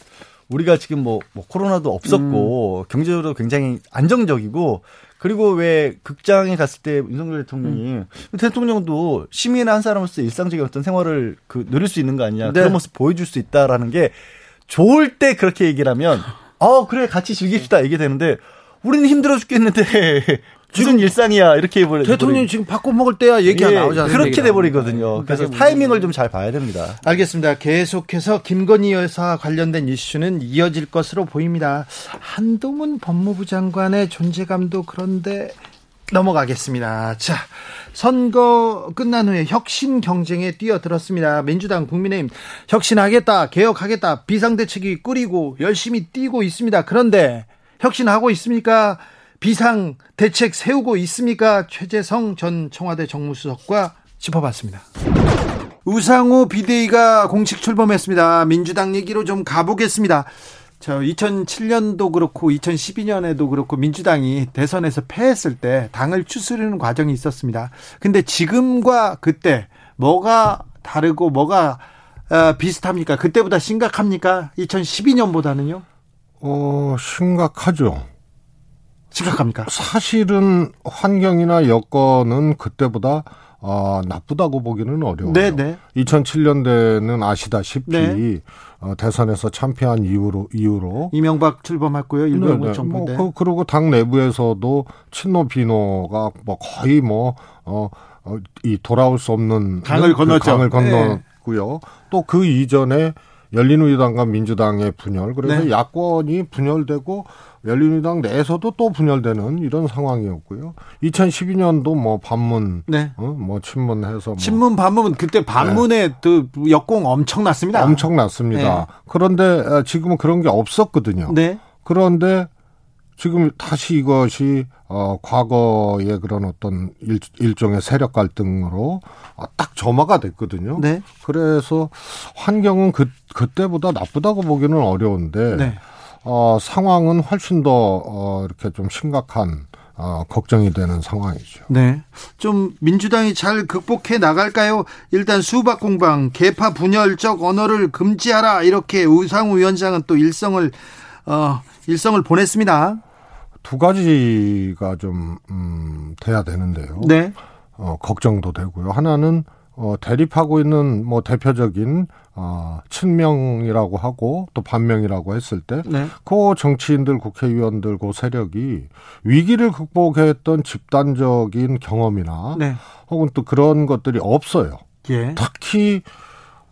Speaker 2: 우리가 지금 뭐, 뭐 코로나도 없었고 경제적으로 굉장히 안정적이고 그리고 왜 극장에 갔을 때 윤석열 대통령이 대통령도 시민의 한 사람으로서 일상적인 어떤 생활을 그 누릴 수 있는 거 아니냐
Speaker 1: 네.
Speaker 2: 그런 모습 보여줄 수 있다라는 게 좋을 때 그렇게 얘기를 하면 [LAUGHS] 어 그래 같이 즐깁시다 이게 되는데 우리는 힘들어 죽겠는데 [LAUGHS] 지금 일상이야 이렇게 해버려
Speaker 1: 대통령이 지금 바꿔 먹을 때야 얘기가
Speaker 2: 예,
Speaker 1: 않습니까?
Speaker 2: 그렇게 돼버리거든요. 그래서
Speaker 3: 그게
Speaker 2: 타이밍을 좀 잘 봐야 됩니다.
Speaker 1: 알겠습니다. 계속해서 김건희 여사 관련된 이슈는 이어질 것으로 보입니다. 한동훈 법무부 장관의 존재감도 그런데 넘어가겠습니다. 자, 선거 끝난 후에 혁신 경쟁에 뛰어들었습니다. 민주당, 국민의힘 혁신하겠다, 개혁하겠다, 비상대책이 꾸리고 열심히 뛰고 있습니다. 그런데 혁신하고 있습니까? 비상 대책 세우고 있습니까? 최재성 전 청와대 정무수석과 짚어봤습니다. 우상호 비대위가 공식 출범했습니다. 민주당 얘기로 좀 가보겠습니다. 저 2007년도 그렇고 2012년에도 그렇고 민주당이 대선에서 패했을 때 당을 추스르는 과정이 있었습니다. 근데 지금과 그때 뭐가 다르고 뭐가 어, 비슷합니까? 그때보다 심각합니까? 2012년보다는요?
Speaker 6: 어, 심각하죠.
Speaker 1: 심각합니까?
Speaker 6: 사실은 환경이나 여건은 그때보다 어, 나쁘다고 보기는 어려워요.
Speaker 1: 네, 네.
Speaker 6: 2007년대는 아시다시피
Speaker 1: 네.
Speaker 6: 어, 대선에서 참패한 이후로 이후로
Speaker 1: 이명박 출범했고요.
Speaker 6: 네,
Speaker 1: 일본
Speaker 6: 네.
Speaker 1: 정부
Speaker 6: 뭐,
Speaker 1: 때.
Speaker 6: 그, 그리고 당 내부에서도 친노 비노가 뭐 거의 뭐, 어, 어, 이 돌아올 수 없는
Speaker 1: 강을
Speaker 6: 그
Speaker 1: 건넜죠.
Speaker 6: 강을
Speaker 1: 네.
Speaker 6: 건넜고요. 또그 이전에 열린우리당과 민주당의 분열, 그래서
Speaker 1: 네.
Speaker 6: 야권이 분열되고 열린우리당 내에서도 또 분열되는 이런 상황이었고요. 2012년도 뭐 반문,
Speaker 1: 네.
Speaker 6: 어, 뭐 친문해서 뭐
Speaker 1: 친문 반문 그때 반문에 그 역공 엄청났습니다.
Speaker 6: 엄청났습니다.
Speaker 1: 네.
Speaker 6: 그런데 어, 지금은 그런 게 없었거든요.
Speaker 1: 네.
Speaker 6: 그런데 지금 다시 이것이 어 과거의 그런 어떤 일, 일종의 세력 갈등으로 어, 딱 점화가 됐거든요.
Speaker 1: 네.
Speaker 6: 그래서 환경은 그 그때보다 나쁘다고 보기는 어려운데
Speaker 1: 네.
Speaker 6: 어 상황은 훨씬 더 어, 이렇게 좀 심각한 어, 걱정이 되는 상황이죠.
Speaker 1: 네. 좀 민주당이 잘 극복해 나갈까요? 일단 수박 공방, 개파 분열적 언어를 금지하라 이렇게 우상우 위원장은 또 일성을 어 일성을 보냈습니다.
Speaker 6: 두 가지가 좀 음, 돼야 되는데요.
Speaker 1: 네.
Speaker 6: 어, 걱정도 되고요. 하나는 어, 대립하고 있는 뭐 대표적인 어, 친명이라고 하고 또 반명이라고 했을 때,
Speaker 1: 네.
Speaker 6: 그 정치인들, 국회의원들, 그 세력이 위기를 극복했던 집단적인 경험이나
Speaker 1: 네.
Speaker 6: 혹은 또 그런 것들이 없어요.
Speaker 1: 예.
Speaker 6: 특히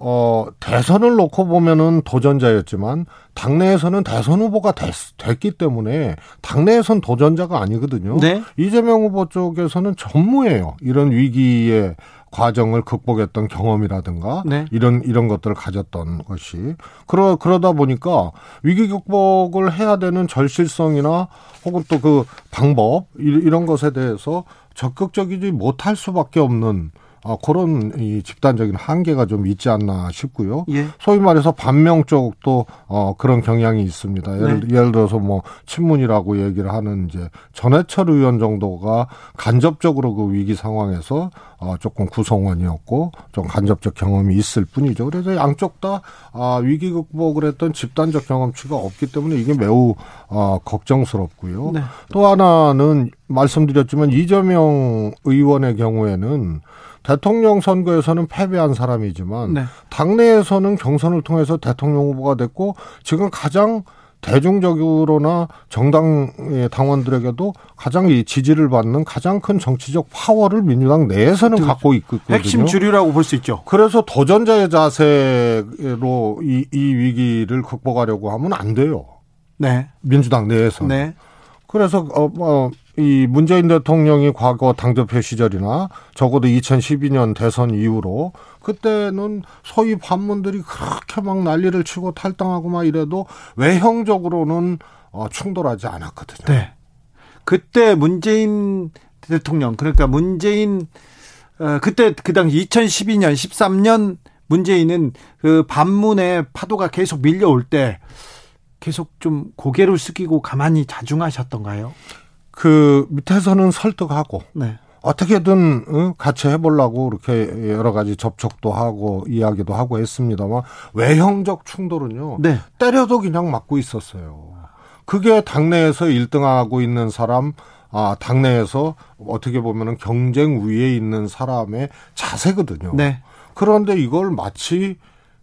Speaker 6: 어 대선을 놓고 보면은 도전자였지만 당내에서는 대선 후보가 됐, 됐기 때문에 당내에선 도전자가 아니거든요.
Speaker 1: 네.
Speaker 6: 이재명 후보 쪽에서는 전무예요. 이런 위기의 과정을 극복했던 경험이라든가
Speaker 1: 네.
Speaker 6: 이런 이런 것들을 가졌던 것이 그러 그러다 보니까 위기 극복을 해야 되는 절실성이나 혹은 또 그 방법 이- 이런 것에 대해서 적극적이지 못할 수밖에 없는 아, 그런 이 집단적인 한계가 좀 있지 않나 싶고요.
Speaker 1: 예.
Speaker 6: 소위 말해서 반명 쪽도 어 그런 경향이 있습니다. 예를, 예를 들어서 뭐 친문이라고 얘기를 하는 이제 전해철 의원 정도가 간접적으로 그 위기 상황에서 어 조금 구성원이었고 좀 간접적 경험이 있을 뿐이죠. 그래서 양쪽 다 아, 위기 극복을 했던 집단적 경험치가 없기 때문에 이게 매우 어 걱정스럽고요.
Speaker 1: 네.
Speaker 6: 또 하나는 말씀드렸지만 이재명 의원의 경우에는 대통령 선거에서는 패배한 사람이지만
Speaker 1: 네.
Speaker 6: 당내에서는 경선을 통해서 대통령 후보가 됐고 지금 가장 대중적으로나 정당의 당원들에게도 가장 이 지지를 받는 가장 큰 정치적 파워를 민주당 내에서는 갖고 있거든요.
Speaker 1: 핵심 주류라고 볼 수 있죠.
Speaker 6: 그래서 도전자의 자세로 이, 이 위기를 극복하려고 하면 안 돼요.
Speaker 1: 네.
Speaker 6: 민주당 내에서. 는
Speaker 1: 네.
Speaker 6: 그래서 어, 뭐, 이 문재인 대통령이 과거 당대표 시절이나 적어도 2012년 대선 이후로 그때는 소위 반문들이 그렇게 막 난리를 치고 탈당하고 막 이래도 외형적으로는 어, 충돌하지 않았거든요.
Speaker 1: 네. 그때 문재인 대통령 그러니까 문재인 어, 그때 그 당시 2012년 13년 문재인은 그 반문의 파도가 계속 밀려올 때 계속 좀 고개를 숙이고 가만히 자중하셨던가요?
Speaker 6: 그 밑에서는 설득하고
Speaker 1: 네.
Speaker 6: 어떻게든 응, 같이 해보려고 이렇게 여러 가지 접촉도 하고 이야기도 하고 했습니다만 외형적 충돌은요.
Speaker 1: 네.
Speaker 6: 때려도 그냥 맞고 있었어요. 그게 당내에서 1등하고 있는 사람, 아, 당내에서 어떻게 보면은 경쟁 위에 있는 사람의 자세거든요.
Speaker 1: 네.
Speaker 6: 그런데 이걸 마치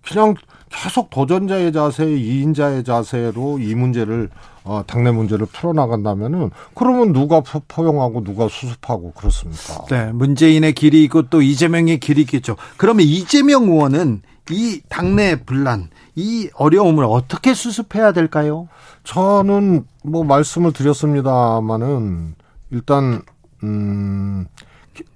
Speaker 6: 그냥 계속 도전자의 자세, 이인자의 자세로 이 문제를 어, 당내 문제를 풀어나간다면은 그러면 누가 포- 포용하고 누가 수습하고 그렇습니까?
Speaker 1: 네. 문재인의 길이 있고 또 이재명의 길이 있겠죠. 그러면 이재명 의원은 이 당내 분란, 이 어려움을 어떻게 수습해야 될까요?
Speaker 6: 저는 뭐 말씀을 드렸습니다마는 일단 음.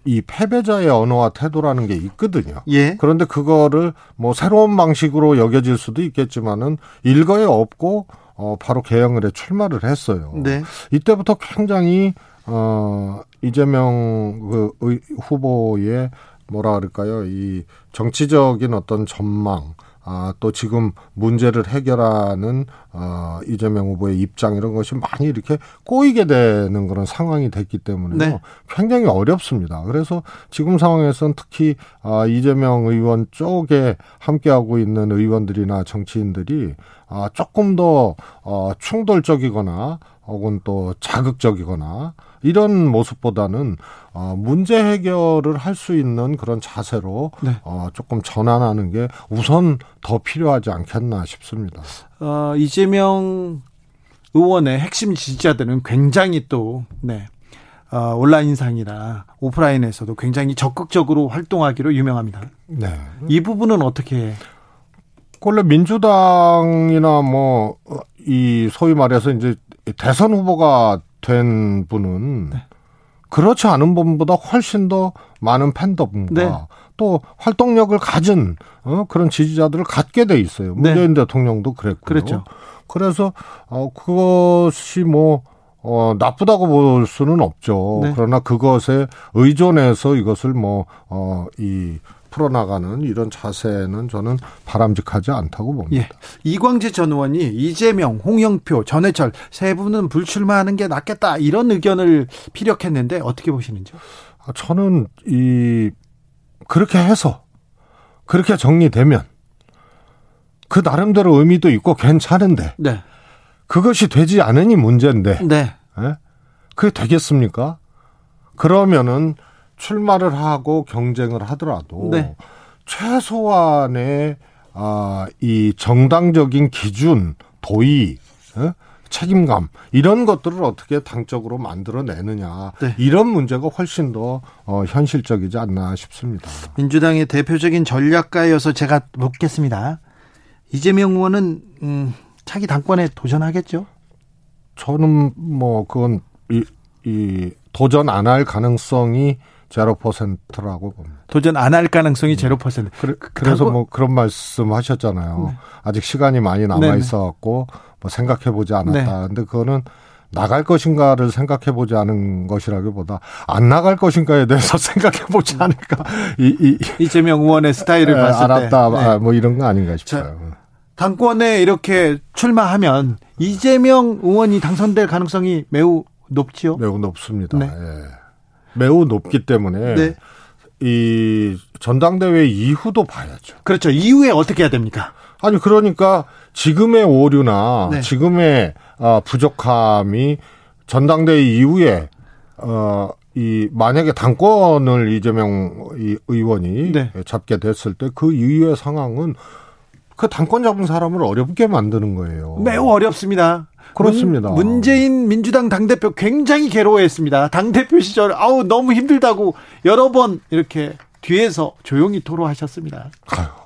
Speaker 6: 이 패배자의 언어와 태도라는 게 있거든요.
Speaker 1: 예.
Speaker 6: 그런데 그거를 뭐 새로운 방식으로 여겨질 수도 있겠지만은 일거에 없고 어 바로 개혁을에 출마를 했어요.
Speaker 1: 네.
Speaker 6: 이때부터 굉장히 어 이재명 그 의- 후보의 뭐라 그럴까요? 이 정치적인 어떤 전망 아, 또 지금 문제를 해결하는 어, 이재명 후보의 입장 이런 것이 많이 이렇게 꼬이게 되는 그런 상황이 됐기 때문에
Speaker 1: 네.
Speaker 6: 굉장히 어렵습니다. 그래서 지금 상황에서는 특히 아, 이재명 의원 쪽에 함께하고 있는 의원들이나 정치인들이 아, 조금 더 어, 충돌적이거나 혹은 또 자극적이거나 이런 모습보다는 어, 문제 해결을 할 수 있는 그런 자세로
Speaker 1: 네.
Speaker 6: 어, 조금 전환하는 게 우선 더 필요하지 않겠나 싶습니다.
Speaker 1: 어, 이재명 의원의 핵심 지지자들은 굉장히 또, 네. 어, 온라인상이나 오프라인에서도 굉장히 적극적으로 활동하기로 유명합니다.
Speaker 6: 네.
Speaker 1: 이 부분은 어떻게,
Speaker 6: 원래 민주당이나 뭐 이 소위 말해서 이제 대선 후보가 된 분은
Speaker 1: 네.
Speaker 6: 그렇지 않은 분보다 훨씬 더 많은 팬덤과
Speaker 1: 네.
Speaker 6: 또 활동력을 가진 어, 그런 지지자들을 갖게 돼 있어요.
Speaker 1: 네.
Speaker 6: 문재인 대통령도 그랬고요.
Speaker 1: 그랬죠.
Speaker 6: 그래서 어 그것이 뭐 어, 나쁘다고 볼 수는 없죠.
Speaker 1: 네.
Speaker 6: 그러나 그것에 의존해서 이것을 뭐, 어, 이, 풀어나가는 이런 자세는 저는 바람직하지 않다고 봅니다.
Speaker 1: 예. 이광재 전 의원이 이재명, 홍영표, 전해철 세 분은 불출마하는 게 낫겠다 이런 의견을 피력했는데 어떻게 보시는지요?
Speaker 6: 아, 저는 이, 그렇게 해서, 그렇게 정리되면, 그 나름대로 의미도 있고 괜찮은데,
Speaker 1: 네.
Speaker 6: 그것이 되지 않으니 문제인데,
Speaker 1: 네.
Speaker 6: 예? 그게 되겠습니까? 그러면은 출마를 하고 경쟁을 하더라도
Speaker 1: 네.
Speaker 6: 최소한의 아, 이 정당적인 기준, 도의, 어? 책임감 이런 것들을 어떻게 당적으로 만들어내느냐
Speaker 1: 네.
Speaker 6: 이런 문제가 훨씬 더 어, 현실적이지 않나 싶습니다.
Speaker 1: 민주당의 대표적인 전략가여서 제가 묻겠습니다. 이재명 의원은 음, 차기 당권에 도전하겠죠?
Speaker 6: 저는 뭐 그건 이, 이 도전 안 할 가능성이 제로 퍼센트라고 봅니다.
Speaker 1: 도전 안 할 가능성이 제로 퍼센트.
Speaker 6: 그래, 그래서
Speaker 1: 당권-
Speaker 6: 뭐 그런 말씀 하셨잖아요. 아직 시간이 많이 남아
Speaker 1: 네네.
Speaker 6: 있어 갖고 뭐 생각해 보지 않았다.
Speaker 1: 네.
Speaker 6: 근데 그거는 나갈 것인가를 생각해 보지 않은 것이라기보다 안 나갈 것인가에 대해서 [LAUGHS] 생각해 보지 않을까. 이, 이,
Speaker 1: 이재명 의원의 스타일을
Speaker 6: 에,
Speaker 1: 봤을 때
Speaker 6: 알았다.
Speaker 1: 네.
Speaker 6: 아, 뭐 이런 거 아닌가 싶어요.
Speaker 1: 당권에 이렇게 출마하면 이재명 의원이 당선될 가능성이 매우 높지요.
Speaker 6: 매우 높습니다.
Speaker 1: 네.
Speaker 6: 예. 매우 높기 때문에
Speaker 1: 네.
Speaker 6: 이 전당대회 이후도 봐야죠.
Speaker 1: 그렇죠. 이후에 어떻게 해야 됩니까?
Speaker 6: 아니 그러니까 지금의 오류나
Speaker 1: 네.
Speaker 6: 지금의 아, 부족함이 전당대회 이후에 어 이 만약에 당권을 이재명 이 의원이
Speaker 1: 네.
Speaker 6: 잡게 됐을 때 그 이후의 상황은 그 당권 잡은 사람을 어렵게 만드는 거예요.
Speaker 1: 매우 어렵습니다.
Speaker 6: 그렇습니다.
Speaker 1: 문, 문재인 민주당 당대표 굉장히 괴로워했습니다. 당대표 시절 아우 너무 힘들다고 여러 번 이렇게 뒤에서 조용히 토로하셨습니다.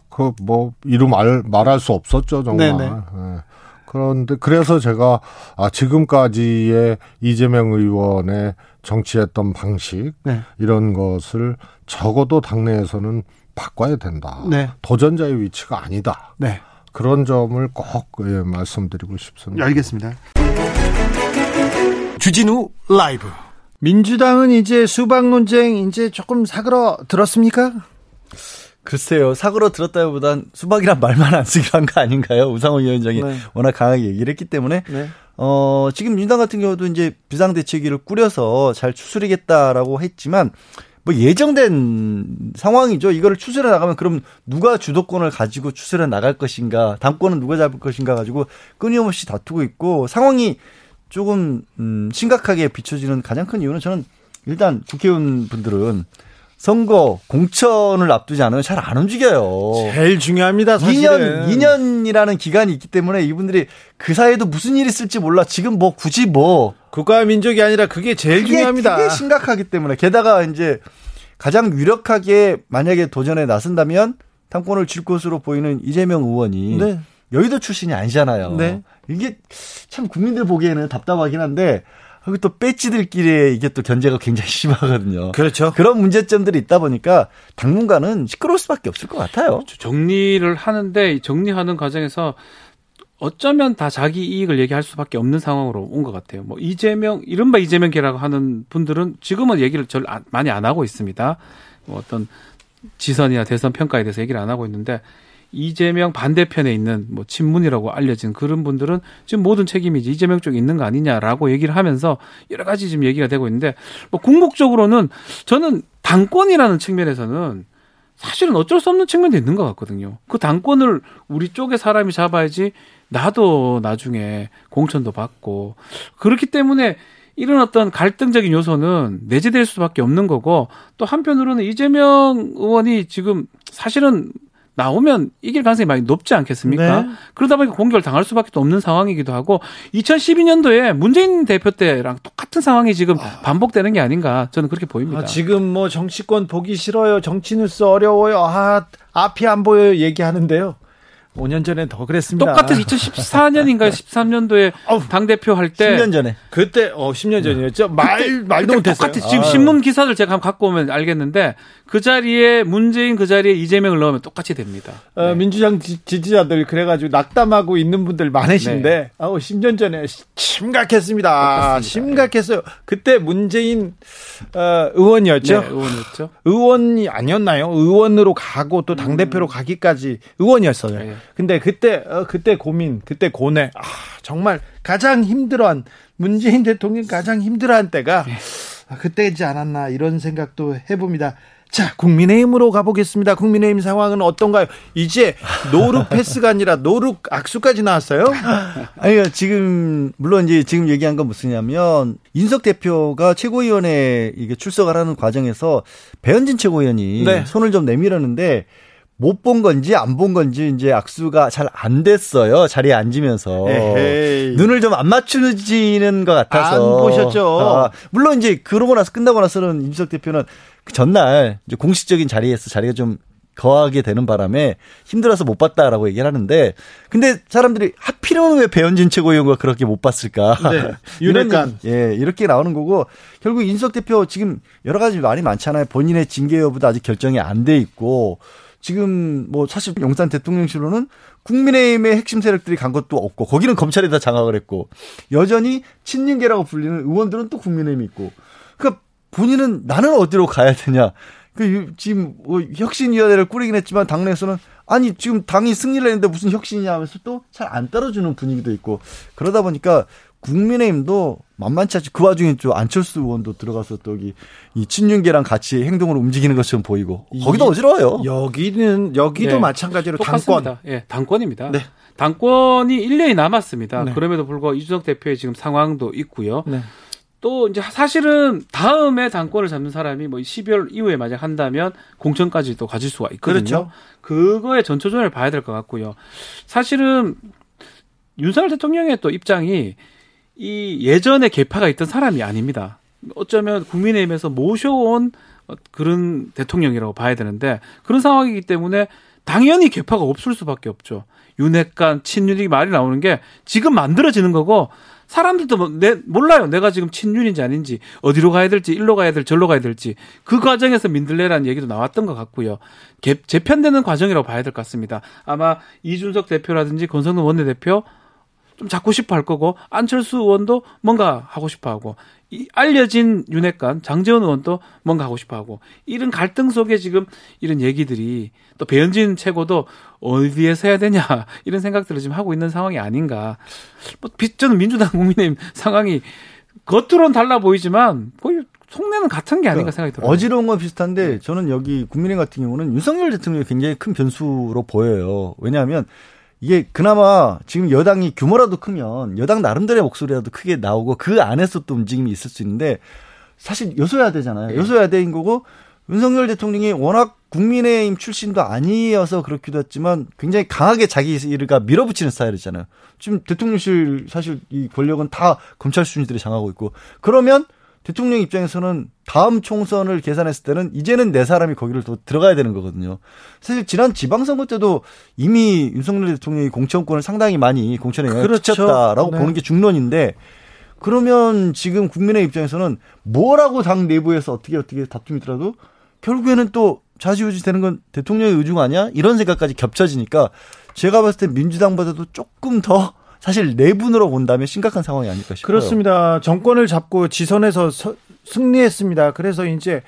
Speaker 6: 그뭐 이루 말 말할 수 없었죠 정말.
Speaker 1: 네네.
Speaker 6: 예. 그런데 그래서 제가 아 지금까지의 이재명 의원의 정치했던 방식
Speaker 1: 네.
Speaker 6: 이런 것을 적어도 당내에서는 바꿔야 된다.
Speaker 1: 네.
Speaker 6: 도전자의 위치가 아니다.
Speaker 1: 네.
Speaker 6: 그런 점을 꼭 예, 말씀드리고 싶습니다.
Speaker 1: 알겠습니다. 주진우 라이브. 민주당은 이제 수박 논쟁 이제 조금 사그러 들었습니까?
Speaker 2: 글쎄요, 사고로 들었다기보단 수박이란 말만 안 쓰기로 한 거 아닌가요? 우상호 위원장이
Speaker 1: 네.
Speaker 2: 워낙 강하게 얘기를 했기 때문에.
Speaker 1: 네.
Speaker 2: 어, 지금 민주당 같은 경우도 이제 비상대책위를 꾸려서 잘 추스리겠다라고 했지만, 뭐 예정된 상황이죠. 이거를 추스려 나가면 그럼 누가 주도권을 가지고 추스려 나갈 것인가, 당권은 누가 잡을 것인가 가지고 끊임없이 다투고 있고 상황이 조금 음, 심각하게 비춰지는 가장 큰 이유는 저는 일단 국회의원 분들은 선거 공천을 앞두지 않으면 잘 안 움직여요.
Speaker 1: 제일 중요합니다.
Speaker 2: 2년, 2년이라는 기간이 있기 때문에 이분들이 그 사이에도 무슨 일이 있을지 몰라. 지금 뭐 굳이 뭐.
Speaker 1: 국가와 민족이 아니라 그게 제일
Speaker 2: 그게,
Speaker 1: 중요합니다.
Speaker 2: 그게 심각하기 때문에. 게다가 이제 가장 유력하게 만약에 도전에 나선다면 당권을 질 것으로 보이는 이재명 의원이
Speaker 1: 네.
Speaker 2: 여의도 출신이 아니잖아요.
Speaker 1: 네.
Speaker 2: 이게 참 국민들 보기에는 답답하긴 한데 여기 또 배지들끼리 이게 또 견제가 굉장히 [LAUGHS] 심하거든요.
Speaker 1: 그렇죠.
Speaker 2: 그런 문제점들이 있다 보니까 당분간은 시끄러울 수밖에 없을 것 같아요.
Speaker 3: 정리를 하는데 이 정리하는 과정에서 어쩌면 다 자기 이익을 얘기할 수밖에 없는 상황으로 온 것 같아요. 뭐 이재명 이른바 이재명계라고 하는 분들은 지금은 얘기를 절 안- 많이 안 하고 있습니다. 뭐 어떤 지선이나 대선 평가에 대해서 얘기를 안 하고 있는데 이재명 반대편에 있는 뭐 친문이라고 알려진 그런 분들은 지금 모든 책임이 이재명 쪽에 있는 거 아니냐라고 얘기를 하면서 여러 가지 지금 얘기가 되고 있는데 뭐 궁극적으로는 저는 당권이라는 측면에서는 사실은 어쩔 수 없는 측면도 있는 것 같거든요. 그 당권을 우리 쪽에 사람이 잡아야지 나도 나중에 공천도 받고 그렇기 때문에 이런 어떤 갈등적인 요소는 내재될 수밖에 없는 거고 또 한편으로는 이재명 의원이 지금 사실은 나오면 이길 가능성이 많이 높지 않겠습니까?
Speaker 1: 네.
Speaker 3: 그러다 보니까 공격을 당할 수밖에 없는 상황이기도 하고 2012년도에 문재인 대표 때랑 똑같은 상황이 지금 반복되는 게 아닌가 저는 그렇게 보입니다.
Speaker 1: 아, 지금 뭐 정치권 보기 싫어요. 정치 뉴스 어려워요. 아, 앞이 안 보여요. 얘기하는데요. 5년 전에 더 그랬습니다.
Speaker 3: 똑같은 2014년인가요? 13년도에 [LAUGHS] 당 대표 할 때
Speaker 2: 10년 전에.
Speaker 1: 그때 어 10년 전이었죠. 말 말도 못했어요.
Speaker 3: 똑같이 지금. 신문 기사들 제가 한번 갖고 오면 알겠는데 그 자리에 문재인 그 자리에 이재명을 넣으면 똑같이 됩니다.
Speaker 1: 어,
Speaker 3: 네.
Speaker 1: 민주당 지, 지자들 그래가지고 낙담하고 있는 분들 많으신데
Speaker 3: 네.
Speaker 1: 아우 10년 전에 시- 심각했습니다.
Speaker 3: 똑같습니다.
Speaker 1: 심각했어요. 그때 문재인 어, 의원이었죠.
Speaker 3: 네, 의원이었죠.
Speaker 1: 의원이 아니었나요? 의원으로 가고 또당 대표로 가기까지 의원이었어요.
Speaker 3: 네.
Speaker 1: 근데 그때 어, 그때 고민, 그때 고뇌, 아, 정말 가장 힘들어한 문재인 대통령 가장 힘들어한 때가 아, 그때지 않았나 이런 생각도 해봅니다. 자, 국민의힘으로 가보겠습니다. 국민의힘 상황은 어떤가요? 이제 no look 패스가 아니라 no look 악수까지 나왔어요. [LAUGHS]
Speaker 2: 아니, 지금, 물론 이제 지금 얘기한 건 뭐냐면, 이준석 대표가 최고위원회 이게 출석을 하는 과정에서 배현진 최고위원이
Speaker 1: 네.
Speaker 2: 손을 좀 내밀었는데, 못 본 건지 안 본 건지 이제 악수가 잘 안 됐어요. 자리에 앉으면서.
Speaker 1: 에헤이.
Speaker 2: 눈을 좀 안 맞추지는 것 같아서.
Speaker 1: 안 보셨죠?
Speaker 2: 아, 물론 이제 그러고 나서 끝나고 나서는 이준석 대표는 그 전날 이제 공식적인 자리에서 자리가 좀 거하게 되는 바람에 힘들어서 못 봤다라고 얘기를 하는데 근데 사람들이 하필이면 왜 배현진 최고위원과 그렇게 못 봤을까?
Speaker 1: 네. [LAUGHS]
Speaker 2: 얘기- 예, 이렇게 나오는 거고 결국 인석 대표 지금 여러 가지 말이 많잖아요. 본인의 징계 여부도 아직 결정이 안 돼 있고 지금 뭐 사실 용산 대통령실로는 국민의힘의 핵심 세력들이 간 것도 없고 거기는 검찰이 다 장악을 했고 여전히 친윤계라고 불리는 의원들은 또 국민의힘이 있고 그러니까 본인은 나는 어디로 가야 되냐. 그 유- 지금 뭐 혁신위원회를 꾸리긴 했지만 당내에서는 아니 지금 당이 승리를 했는데 무슨 혁신이냐 하면서 또 잘 안 따라주는 분위기도 있고 그러다 보니까 국민의힘도 만만치 않지 그 와중에 또 안철수 의원도 들어가서 또 여기 이 친윤계랑 같이 행동을 움직이는 것처럼 보이고 거기도 어지러워요.
Speaker 1: 여기는 여기도
Speaker 3: 네.
Speaker 1: 마찬가지로
Speaker 3: 똑같습니다.
Speaker 1: 당권.
Speaker 3: 예, 당권입니다.
Speaker 1: 네.
Speaker 3: 당권이 1년이 남았습니다.
Speaker 1: 네.
Speaker 3: 그럼에도 불구하고 이준석 대표의 지금 상황도 있고요.
Speaker 1: 네.
Speaker 3: 또 이제 사실은 다음에 당권을 잡는 사람이 뭐 12월 이후에 만약 한다면 공천까지 또 가질 수가 있거든요.
Speaker 1: 그렇죠.
Speaker 3: 그거의 전초전을 봐야 될 것 같고요. 사실은 윤석열 대통령의 또 입장이 이 예전에 개파가 있던 사람이 아닙니다. 어쩌면 국민의힘에서 모셔온 어, 그런 대통령이라고 봐야 되는데 그런 상황이기 때문에 당연히 개파가 없을 수밖에 없죠. 윤핵관, 친윤이 말이 나오는 게 지금 만들어지는 거고 사람들도 뭐 내, 몰라요. 내가 지금 친윤인지 아닌지 어디로 가야 될지 일로 가야 될지 절로 가야 될지 그 과정에서 민들레라는 얘기도 나왔던 것 같고요. 개, 재편되는 과정이라고 봐야 될 것 같습니다. 아마 이준석 대표라든지 권성동 원내대표 좀 잡고 싶어 할 거고 안철수 의원도 뭔가 하고 싶어 하고 이 알려진 윤핵관 장재원 의원도 뭔가 하고 싶어 하고 이런 갈등 속에 지금 이런 얘기들이 또 배현진 최고도 어디에서 해야 되냐 [LAUGHS] 이런 생각들을 지금 하고 있는 상황이 아닌가 뭐 비- 저는 민주당 국민의힘 상황이 겉으로는 달라 보이지만 거의 속내는 같은 게 아닌가 생각이 들어요.
Speaker 2: 어지러운 건 비슷한데 저는 여기 국민의힘 같은 경우는 윤석열 대통령이 굉장히 큰 변수로 보여요. 왜냐하면 이게 그나마 지금 여당이 규모라도 크면 여당 나름대로의 목소리라도 크게 나오고 그 안에서 또 움직임이 있을 수 있는데 사실 여소야대잖아요. 여소야대인 거고 윤석열 대통령이 워낙 국민의힘 출신도 아니어서 그렇기도 했지만 굉장히 강하게 자기 일가 밀어붙이는 스타일이잖아요. 지금 대통령실 사실 이 권력은 다 검찰 수준들이 장하고 있고 그러면 대통령 입장에서는 다음 총선을 계산했을 때는 이제는 내 사람이 거기를 또 들어가야 되는 거거든요. 사실 지난 지방선거 때도 이미 윤석열 대통령이 공천권을 상당히 많이 공천에 영향을
Speaker 1: 그렇죠.
Speaker 2: 끼쳤다라고
Speaker 1: 네.
Speaker 2: 보는 게 중론인데 그러면 지금 국민의 입장에서는 뭐라고 당 내부에서 어떻게 어떻게 다툼이 있더라도 결국에는 또 좌지우지 되는 건 대통령의 의중 아니야? 이런 생각까지 겹쳐지니까 제가 봤을 때 민주당보다도 조금 더 사실 내분으로 본다면 심각한 상황이 아닐까 싶어요.
Speaker 1: 그렇습니다. 정권을 잡고 지선에서 서- 승리했습니다. 그래서 이제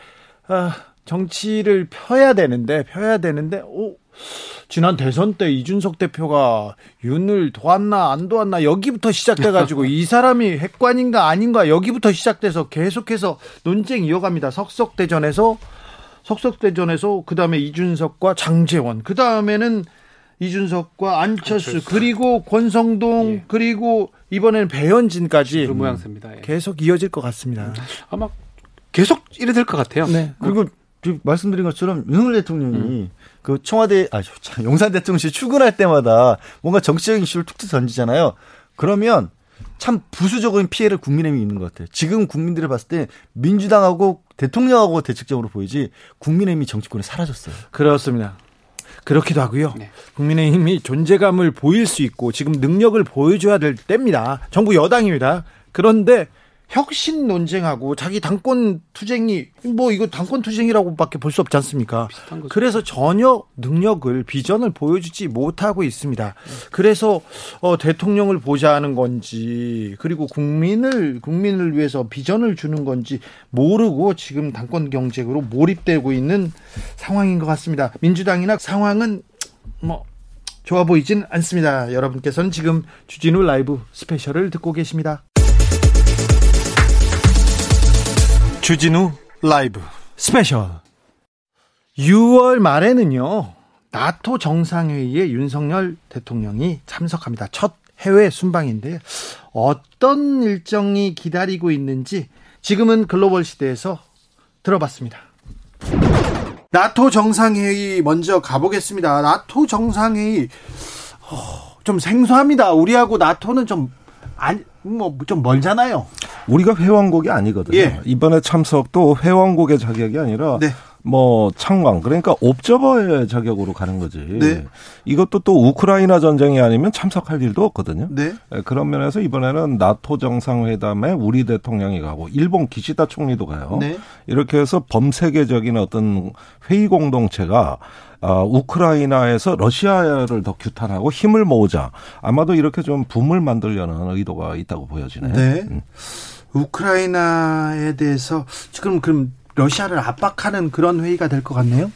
Speaker 1: 아, 정치를 펴야 되는데 펴야 되는데 오 지난 대선 때 이준석 대표가 윤을 도왔나 안 도왔나 여기부터 시작돼 가지고 [LAUGHS] 이 사람이 핵관인가 아닌가 여기부터 시작돼서 계속해서 논쟁 이어갑니다. 석석대전에서 석석대전에서 그 다음에 이준석과 장재원 그 다음에는 이준석과 안철수,
Speaker 3: 안철수.
Speaker 1: 그리고 권성동
Speaker 3: 예.
Speaker 1: 그리고 이번에는 배현진까지
Speaker 3: 그런 모양새입니다. 예.
Speaker 1: 계속 이어질 것 같습니다.
Speaker 3: 아마 계속 이래 될 것 같아요.
Speaker 1: 네.
Speaker 2: 그리고 지금 말씀드린 것처럼 윤석열 대통령이
Speaker 3: 음.
Speaker 2: 그 청와대 아 저, 용산 대통령실 출근할 때마다 뭔가 정치적인 이슈를 툭툭 던지잖아요. 그러면 참 부수적인 피해를 국민의힘이 있는 것 같아요. 지금 국민들이 봤을 때 민주당하고 대통령하고 대책적으로 보이지 국민의힘이 정치권에 사라졌어요.
Speaker 1: 그렇습니다. 그렇기도 하고요.
Speaker 3: 네.
Speaker 1: 국민의힘이 존재감을 보일 수 있고 지금 능력을 보여줘야 될 때입니다. 정부 여당입니다. 그런데 혁신 논쟁하고 자기 당권 투쟁이 뭐 이거 당권 투쟁이라고밖에 볼 수 없지 않습니까? 그래서 전혀 능력을 비전을 보여주지 못하고 있습니다. 그래서 어, 대통령을 보자는 건지 그리고 국민을 국민을 위해서 비전을 주는 건지 모르고 지금 당권 경쟁으로 몰입되고 있는 상황인 것 같습니다. 민주당이나 상황은 뭐 좋아 보이진 않습니다. 여러분께서는 지금 주진우 라이브 스페셜을 듣고 계십니다. 주진우 라이브 스페셜 6월 말에는요 나토 정상회의에 윤석열 대통령이 참석합니다. 첫 해외 순방인데요. 어떤 일정이 기다리고 있는지 지금은 글로벌 시대에서 들어봤습니다. 나토 정상회의 먼저 가보겠습니다. 나토 정상회의 어, 좀 생소합니다. 우리하고 나토는 좀 아니 뭐좀 멀잖아요.
Speaker 7: 우리가 회원국이 아니거든요.
Speaker 1: 예.
Speaker 7: 이번에 참석도 회원국의 자격이 아니라
Speaker 1: 네.
Speaker 7: 뭐 창광 그러니까 옵저버의 자격으로 가는 거지.
Speaker 1: 네.
Speaker 7: 이것도 또 우크라이나 전쟁이 아니면 참석할 일도 없거든요.
Speaker 1: 네.
Speaker 7: 예, 그런 면에서 이번에는 나토 정상회담에 우리 대통령이 가고 일본 기시다 총리도 가요.
Speaker 1: 네.
Speaker 7: 이렇게 해서 범세계적인 어떤 회의 공동체가 아, 우크라이나에서 러시아를 더 규탄하고 힘을 모으자. 아마도 이렇게 좀 붐을 만들려는 의도가 있다고 보여지네요.
Speaker 1: 네.
Speaker 7: 음.
Speaker 1: 우크라이나에 대해서 지금 그럼 러시아를 압박하는 그런 회의가 될 것 같네요.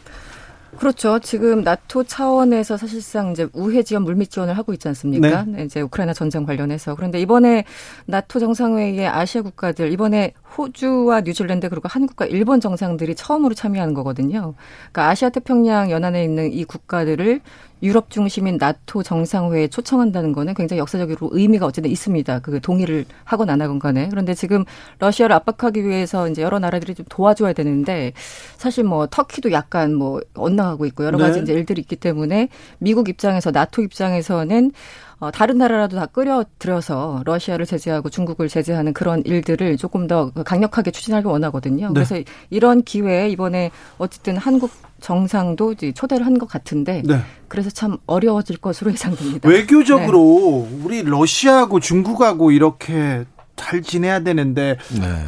Speaker 8: 그렇죠. 지금 나토 차원에서 사실상 이제 우회 지원, 물밑 지원을 하고 있지 않습니까? 네, 이제 우크라이나 전쟁 관련해서. 그런데 이번에 나토 정상회의에 아시아 국가들 이번에 호주와 뉴질랜드 그리고 한국과 일본 정상들이 처음으로 참여하는 거거든요. 그러니까 아시아 태평양 연안에 있는 이 국가들을 유럽 중심인 나토 정상회의에 초청한다는 거는 굉장히 역사적으로 의미가 어쨌든 있습니다. 그 동의를 하건 안 하건 간에. 그런데 지금 러시아를 압박하기 위해서 이제 여러 나라들이 좀 도와줘야 되는데 사실 뭐 터키도 약간 뭐 엇나가고 있고 여러 가지
Speaker 1: 네.
Speaker 8: 이제 일들이 있기 때문에 미국 입장에서 나토 입장에서는 어, 다른 나라라도 다 끌어들여서 러시아를 제재하고 중국을 제재하는 그런 일들을 조금 더 강력하게 추진하길 원하거든요.
Speaker 1: 네.
Speaker 8: 그래서 이런 기회에 이번에 어쨌든 한국 정상도 이제 초대를 한 것 같은데
Speaker 1: 네.
Speaker 8: 그래서 참 어려워질 것으로 [LAUGHS] 예상됩니다.
Speaker 1: 외교적으로 우리 러시아하고 중국하고 이렇게 잘 지내야 되는데
Speaker 7: 네.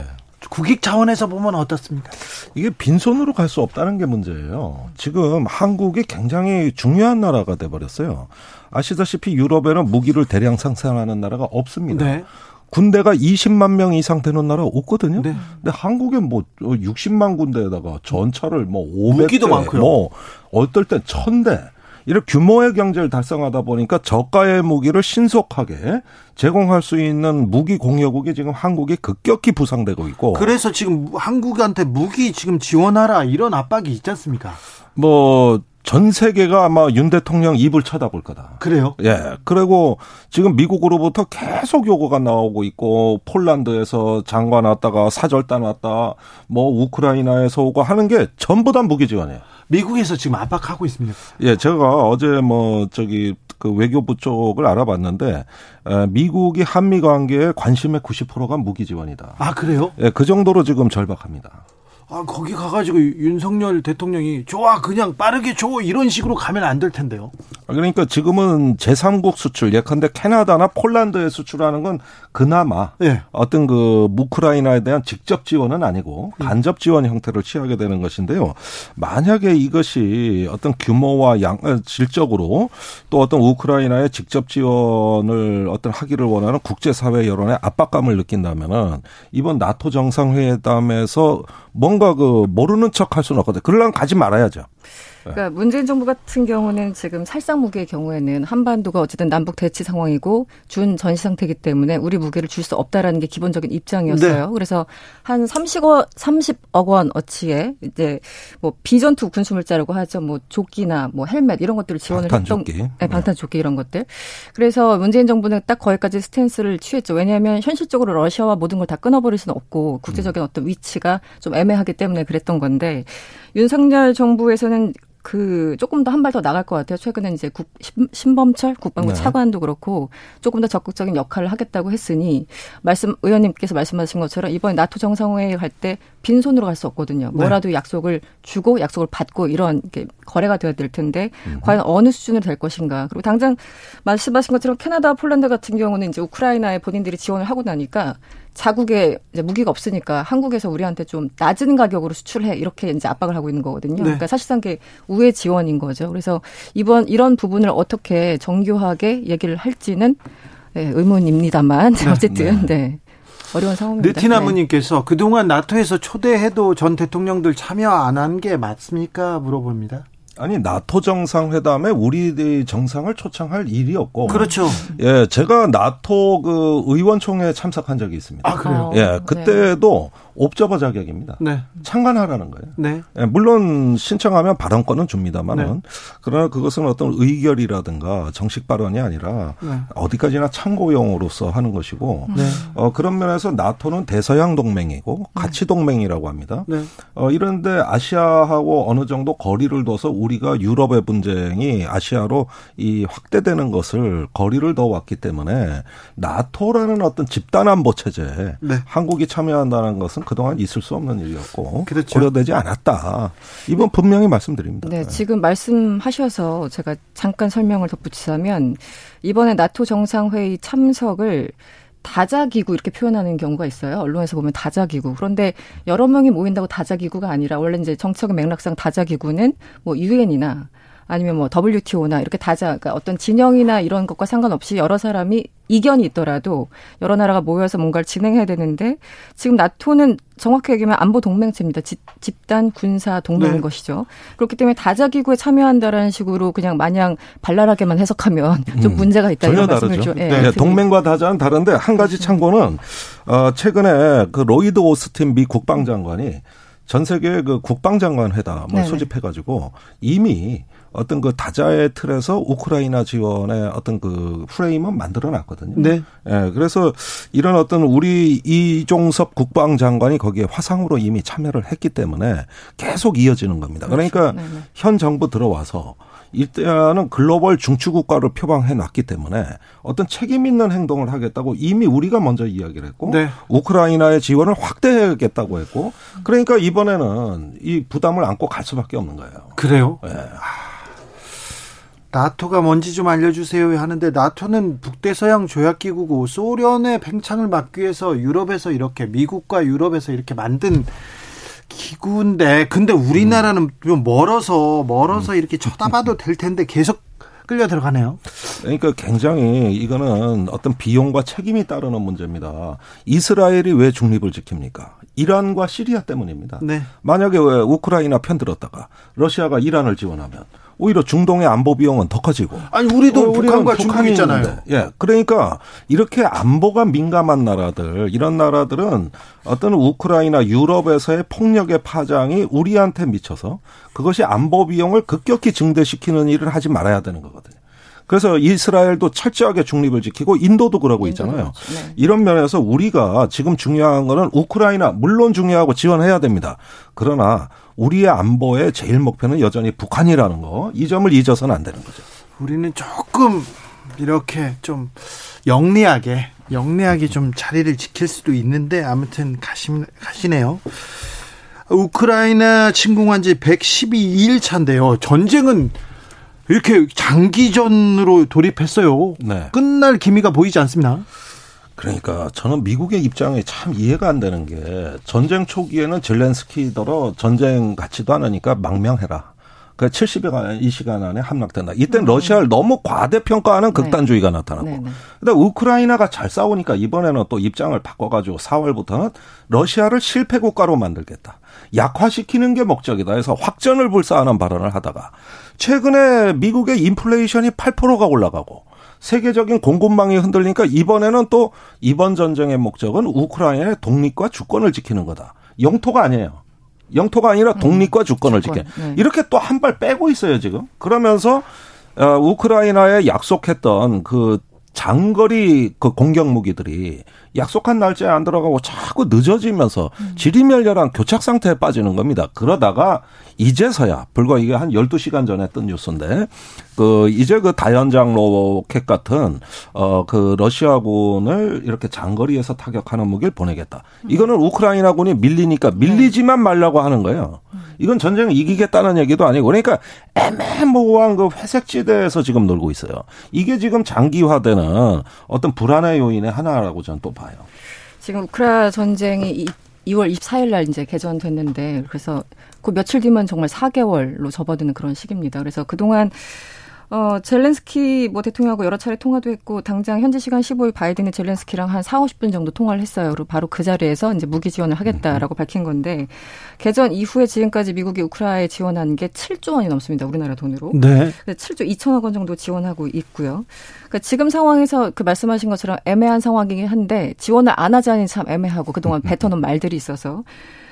Speaker 1: 국익 차원에서 보면 어떻습니까?
Speaker 7: 이게 빈손으로 갈 수 없다는 게 문제예요. 지금 한국이 굉장히 중요한 나라가 돼 버렸어요. 아시다시피 유럽에는 무기를 대량 생산하는 나라가 없습니다.
Speaker 1: 네.
Speaker 7: 군대가 20만 명 이상 되는 나라 없거든요.
Speaker 1: 네.
Speaker 7: 근데 한국에 뭐 60만 군대에다가 전차를 뭐 500대,
Speaker 1: 무기도 많고요.
Speaker 7: 뭐 어떨 땐 1000대 이런 규모의 경제를 달성하다 보니까 저가의 무기를 신속하게 제공할 수 있는 무기 공여국이 지금 한국이 급격히 부상되고 있고
Speaker 1: 그래서 지금 한국한테 무기 지금 지원하라 이런 압박이 있지 않습니까?
Speaker 7: 뭐 전 세계가 아마 윤 대통령 입을 쳐다볼 거다.
Speaker 1: 그래요?
Speaker 7: 예. 그리고 지금 미국으로부터 계속 요구가 나오고 있고 폴란드에서 장관 왔다가 사절단 왔다 뭐 우크라이나에서 오고 하는 게 전부 다 무기 지원이에요.
Speaker 1: 미국에서 지금 압박하고 있습니다.
Speaker 7: 예, 제가 어제 뭐 저기 그 외교부 쪽을 알아봤는데 에, 미국이 한미 관계에 관심의 90%가 무기 지원이다.
Speaker 1: 아 그래요?
Speaker 7: 예, 그 정도로 지금 절박합니다.
Speaker 1: 아 거기 가가지고 윤석열 대통령이 좋아 그냥 빠르게 줘 이런 식으로 가면 안 될 텐데요.
Speaker 7: 그러니까 지금은 제3국 수출, 예컨대 캐나다나 폴란드에 수출하는 건 그나마
Speaker 1: 예.
Speaker 7: 어떤 그 우크라이나에 대한 직접 지원은 아니고 간접 지원 형태를 취하게 되는 것인데요. 만약에 이것이 어떤 규모와 양 어, 질적으로 또 어떤 우크라이나의 직접 지원을 어떤 하기를 원하는 국제사회 여론의 압박감을 느낀다면은 이번 나토 정상회담에서 뭔가 그 모르는 척 할 수는 없거든요. 그러려면 가지 말아야죠.
Speaker 8: 그러니까 문재인 정부 같은 경우는 지금 살상 무기의 경우에는 한반도가 어쨌든 남북 대치 상황이고 준 전시 상태이기 때문에 우리 무기를 줄 수 없다라는 게 기본적인 입장이었어요.
Speaker 1: 네.
Speaker 8: 그래서 한 30억 30억 원 어치의 이제 뭐 비전투 군수물자라고 하죠. 뭐 조끼나 뭐 헬멧 이런 것들을 지원을
Speaker 7: 방탄조끼.
Speaker 8: 했던 네, 방탄 조끼 이런 것들. 그래서 문재인 정부는 딱 거기까지 스탠스를 취했죠. 왜냐하면 현실적으로 러시아와 모든 걸 다 끊어버릴 수는 없고 국제적인 어떤 위치가 좀 애매하기 때문에 그랬던 건데 윤석열 정부에서는 그 조금 더 한 발 더 나갈 것 같아요. 최근에 이제 국, 신- 신범철 국방부
Speaker 7: 네.
Speaker 8: 차관도 그렇고 조금 더 적극적인 역할을 하겠다고 했으니 말씀 의원님께서 말씀하신 것처럼 이번 나토 정상회의 갈 때 빈손으로 갈 수 없거든요. 뭐라도 약속을 주고 약속을 받고 이런 게 거래가 되어야 될 텐데 과연 어느 수준으로 될 것인가. 그리고 당장 말씀하신 것처럼 캐나다, 폴란드 같은 경우는 이제 우크라이나에 본인들이 지원을 하고 나니까 자국에 이제 무기가 없으니까 한국에서 우리한테 좀 낮은 가격으로 수출해 이렇게 이제 압박을 하고 있는 거거든요.
Speaker 1: 네.
Speaker 8: 그러니까 사실상 그게 우회 지원인 거죠. 그래서 이번 이런 부분을 어떻게 정교하게 얘기를 할지는 네, 의문입니다만 어쨌든 네. 어려운 상황입니다. 네.
Speaker 1: 느티나무님께서 그동안 나토에서 초대해도 전 대통령들 참여 안 한 게 맞습니까? 물어봅니다.
Speaker 7: 아니 나토 정상회담에 우리 정상을 초청할 일이 없고
Speaker 1: 그렇죠.
Speaker 7: 예, 제가 나토 그 의원총회에 참석한 적이 있습니다.
Speaker 1: 아 그래요?
Speaker 8: 어,
Speaker 7: 예,
Speaker 8: 네.
Speaker 7: 그때도 옵저버 자격입니다.
Speaker 1: 네.
Speaker 7: 참관하라는 거예요.
Speaker 1: 네.
Speaker 7: 예, 물론 신청하면 발언권은 줍니다만은
Speaker 1: 네.
Speaker 7: 그러나 그것은 어떤 의결이라든가 정식 발언이 아니라
Speaker 1: 네.
Speaker 7: 어디까지나 참고용으로서 하는 것이고
Speaker 1: 네.
Speaker 7: 어, 그런 면에서 나토는 대서양 동맹이고 가치 동맹이라고 합니다.
Speaker 1: 네.
Speaker 7: 어, 이런데 아시아하고 어느 정도 거리를 둬서 우리가 유럽의 분쟁이 아시아로 이 확대되는 것을 거리를 더 왔기 때문에 나토라는 어떤 집단 안보 체제에
Speaker 1: 네.
Speaker 7: 한국이 참여한다는 것은 그동안 있을 수 없는 일이었고
Speaker 1: 그렇죠.
Speaker 7: 고려되지 않았다. 이번 분명히 말씀드립니다.
Speaker 8: 네, 지금 말씀하셔서 제가 잠깐 설명을 덧붙이자면 이번에 나토 정상회의 참석을 다자기구 이렇게 표현하는 경우가 있어요. 언론에서 보면 다자기구. 그런데 여러 명이 모인다고 다자기구가 아니라 원래 이제 정책의 맥락상 다자기구는 뭐 유엔이나 아니면 뭐 WTO나 이렇게 다자 그러니까 어떤 진영이나 이런 것과 상관없이 여러 사람이 이견이 있더라도 여러 나라가 모여서 뭔가를 진행해야 되는데 지금 나토는 정확히 얘기하면 안보 동맹체입니다. 집, 집단 군사 동맹인
Speaker 1: 네.
Speaker 8: 것이죠. 그렇기 때문에 다자 기구에 참여한다라는 식으로 그냥 마냥 발랄하게만 해석하면 [LAUGHS] 좀
Speaker 7: 음,
Speaker 8: 문제가 있다
Speaker 7: 전혀
Speaker 8: 이런 말씀을. 좀 예,
Speaker 7: 네,
Speaker 8: 드리고
Speaker 7: 동맹과 다자는 다른데 한 가지 참고는 어 최근에 그 로이드 오스틴 미 국방장관이 전 세계 그 국방장관 회담을
Speaker 8: 네네.
Speaker 7: 소집해가지고 이미 어떤 그 다자의 틀에서 우크라이나 지원의 어떤 그 프레임은 만들어 놨거든요.
Speaker 1: 네.
Speaker 7: 예, 그래서 이런 어떤 우리 이종섭 국방장관이 거기에 화상으로 이미 참여를 했기 때문에 계속 이어지는 겁니다. 그러니까
Speaker 8: 네네.
Speaker 7: 현 정부 들어와서 일단은 글로벌 중추 국가를 표방해 놨기 때문에 어떤 책임 있는 행동을 하겠다고 이미 우리가 먼저 이야기를 했고
Speaker 1: 네.
Speaker 7: 우크라이나의 지원을 확대하겠다고 했고 그러니까 이번에는 이 부담을 안고 갈 수밖에 없는 거예요.
Speaker 1: 그래요?
Speaker 7: 예.
Speaker 1: 나토가 뭔지 좀 알려주세요 하는데 나토는 북대서양 조약기구고 소련의 팽창을 막기 위해서 유럽에서 이렇게 미국과 유럽에서 이렇게 만든 기구인데 근데 우리나라는 좀 멀어서 멀어서 이렇게 쳐다봐도 될 텐데 계속 끌려 들어가네요.
Speaker 7: 그러니까 굉장히 이거는 어떤 비용과 책임이 따르는 문제입니다. 이스라엘이 왜 중립을 지킵니까? 이란과 시리아 때문입니다.
Speaker 1: 네.
Speaker 7: 만약에 왜 우크라이나 편들었다가 러시아가 이란을 지원하면 오히려 중동의 안보 비용은 더 커지고.
Speaker 1: 아니 우리도
Speaker 7: 어,
Speaker 1: 북한과 중국 있잖아요.
Speaker 7: 예. 그러니까 이렇게 안보가 민감한 나라들 이런 나라들은 어떤 우크라이나 유럽에서의 폭력의 파장이 우리한테 미쳐서 그것이 안보 비용을 급격히 증대시키는 일을 하지 말아야 되는 거거든요. 그래서 이스라엘도 철저하게 중립을 지키고 인도도 그러고 있잖아요.
Speaker 8: 그렇죠. 네.
Speaker 7: 이런 면에서 우리가 지금 중요한 거는 우크라이나 물론 중요하고 지원해야 됩니다. 그러나 우리의 안보의 제일 목표는 여전히 북한이라는 거. 이 점을 잊어서는 안 되는 거죠.
Speaker 1: 우리는 조금 이렇게 좀 영리하게 영리하게 좀 자리를 지킬 수도 있는데 아무튼 가시, 가시네요. 우크라이나 침공한 지 112일 차인데요. 전쟁은 이렇게 장기전으로 돌입했어요.
Speaker 7: 네.
Speaker 1: 끝날 기미가 보이지 않습니다.
Speaker 7: 그러니까 저는 미국의 입장이 참 이해가 안 되는 게 전쟁 초기에는 젤렌스키더러 전쟁 같지도 않으니까 망명해라. 그 70여 이 시간 안에 함락된다. 이때는 러시아를 너무 과대평가하는 극단주의가 나타나고.
Speaker 8: 네, 네.
Speaker 7: 근데 우크라이나가 잘 싸우니까 이번에는 또 입장을 바꿔가지고 4월부터는 러시아를 실패 국가로 만들겠다. 약화시키는 게 목적이다. 해서 확전을 불사하는 발언을 하다가 최근에 미국의 인플레이션이 8%가 올라가고 세계적인 공급망이 흔들리니까 이번에는 또 이번 전쟁의 목적은 우크라이나의 독립과 주권을 지키는 거다. 영토가 아니에요. 영토가 아니라 독립과 주권을
Speaker 8: 주권,
Speaker 7: 지켜.
Speaker 8: 네.
Speaker 7: 이렇게 또 한 발 빼고 있어요, 지금. 그러면서 어, 우크라이나에 약속했던 그 장거리 그 공격 무기들이 약속한 날짜에 안 들어가고 자꾸 늦어지면서 지리멸렬한 교착 상태에 빠지는 겁니다. 그러다가 이제서야 불과 이게 한 12시간 전에 뜬 뉴스인데 그 이제 그 다연장 로켓 같은 어 그 러시아군을 이렇게 장거리에서 타격하는 무기를 보내겠다. 이거는 우크라이나군이 밀리니까 밀리지만 말라고 하는 거예요. 이건 전쟁을 이기겠다는 얘기도 아니고 그러니까 애매모호한 그 회색지대에서 지금 놀고 있어요. 이게 지금 장기화되는 어떤 불안의 요인의 하나라고 저는 또 봐요.
Speaker 8: 지금 우크라 전쟁이 이- 2월 24일 날 이제 개전됐는데 그래서 그 며칠 뒤면 정말 4개월로 접어드는 그런 시기입니다. 그래서 그동안 어, 젤렌스키 뭐 대통령하고 여러 차례 통화도 했고 당장 현지 시간 15일 바이든이 젤렌스키랑 한 4, 50분 정도 통화를 했어요. 그리고 바로 그 자리에서 이제 무기 지원을 하겠다라고 밝힌 건데 개전 이후에 지금까지 미국이 우크라이나에 지원한 게 7조 원이 넘습니다. 우리나라 돈으로.
Speaker 1: 네.
Speaker 8: 7조 2천억 원 정도 지원하고 있고요. 그러니까 지금 상황에서 그 말씀하신 것처럼 애매한 상황이긴 한데 지원을 안 하자니 참 애매하고 그동안 뱉어놓은 말들이 있어서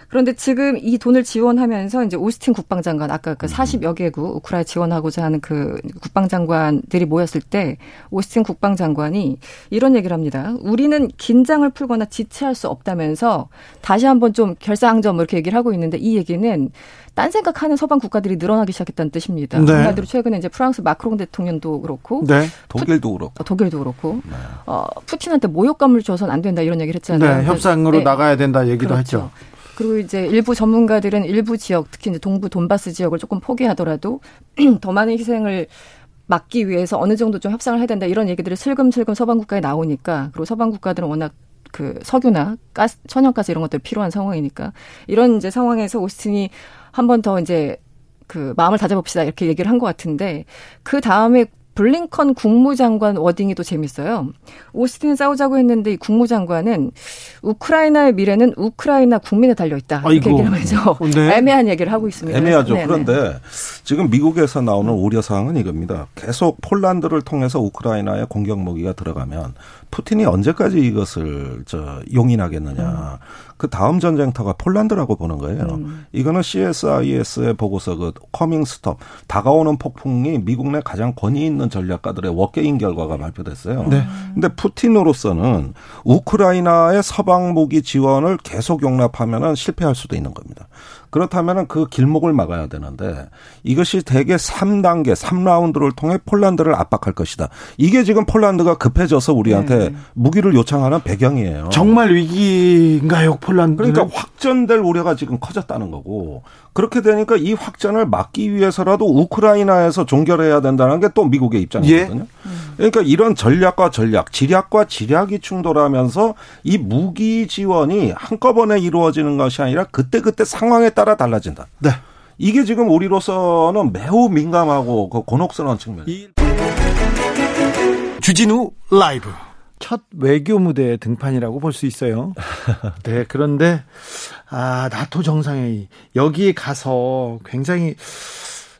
Speaker 8: 그런데 지금 이 돈을 지원하면서 이제 오스틴 국방장관 아까 그 40여 개국 우크라이나 지원하고자 하는 그 국방장관들이 모였을 때 오스틴 국방장관이 이런 얘기를 합니다. 우리는 긴장을 풀거나 지체할 수 없다면서 다시 한번 좀 결사항전 뭐 이렇게 얘기를 하고 있는데 이 얘기는 딴 생각하는 서방 국가들이 늘어나기 시작했다는 뜻입니다.
Speaker 1: 네.
Speaker 8: 한마디로 최근에 이제 프랑스 마크롱 대통령도 그렇고
Speaker 1: 네.
Speaker 7: 독일도 그렇고.
Speaker 8: 어, 독일도 그렇고 어, 푸틴한테 모욕감을 줘서는 안 된다 이런 얘기를 했잖아요.
Speaker 1: 네. 협상으로
Speaker 8: 네.
Speaker 1: 나가야 된다 얘기도
Speaker 8: 그렇죠.
Speaker 1: 했죠.
Speaker 8: 그리고 이제 일부 전문가들은 일부 지역, 특히 이제 동부 돈바스 지역을 조금 포기하더라도 [CLEARS THROAT] 더 많은 희생을 막기 위해서 어느 정도 좀 협상을 해야 된다 이런 얘기들이 슬금슬금 서방 국가에 나오니까 그리고 서방 국가들은 워낙 그 석유나 가스, 천연가스 이런 것들 필요한 상황이니까 이런 이제 상황에서 오스틴이 한 번 더 이제 그 마음을 다잡읍시다 이렇게 얘기를 한 것 같은데 그 다음에 블링컨 국무장관 워딩이 또 재밌어요. 오스틴 싸우자고 했는데 이 국무장관은 우크라이나의 미래는 우크라이나 국민에 달려 있다. 이렇게. 얘기를 하면서
Speaker 1: 네.
Speaker 8: 애매한 얘기를 하고 있습니다.
Speaker 7: 애매하죠.
Speaker 8: 네네.
Speaker 7: 그런데 지금 미국에서 나오는 우려 사항은 이겁니다. 계속 폴란드를 통해서 우크라이나에 공격 무기가 들어가면 푸틴이 언제까지 이것을 저 용인하겠느냐. 그 다음 전쟁터가 폴란드라고 보는 거예요.
Speaker 8: 음.
Speaker 7: 이거는 CSIS의 보고서 그 Coming Storm 다가오는 폭풍이 미국 내 가장 권위 있는 전략가들의 워게임 결과가 발표됐어요.
Speaker 1: 네.
Speaker 7: 근데 푸틴으로서는 우크라이나의 서방 무기 지원을 계속 용납하면은 실패할 수도 있는 겁니다. 그렇다면은 그 길목을 막아야 되는데 이것이 대개 3단계, 3라운드를 통해 폴란드를 압박할 것이다. 이게 지금 폴란드가 급해져서 우리한테 무기를 요청하는 배경이에요.
Speaker 1: 정말 위기인가요, 폴란드?
Speaker 7: 그러니까 확전될 우려가 지금 커졌다는 거고 그렇게 되니까 이 확전을 막기 위해서라도 우크라이나에서 종결해야 된다는 게 또 미국의 입장이거든요. 그러니까 이런 전략과 전략, 지략과 지략이 충돌하면서 이 무기 지원이 한꺼번에 이루어지는 것이 아니라 그때그때 상황에 따라 달라진다.
Speaker 1: 네.
Speaker 7: 이게 지금 우리로서는 매우 민감하고 그 곤혹스러운 측면이에요.
Speaker 1: 주진우 라이브. 첫 외교 무대 등판이라고 볼 수 있어요. [LAUGHS] 네, 그런데 아 나토 정상회의 여기에 가서 굉장히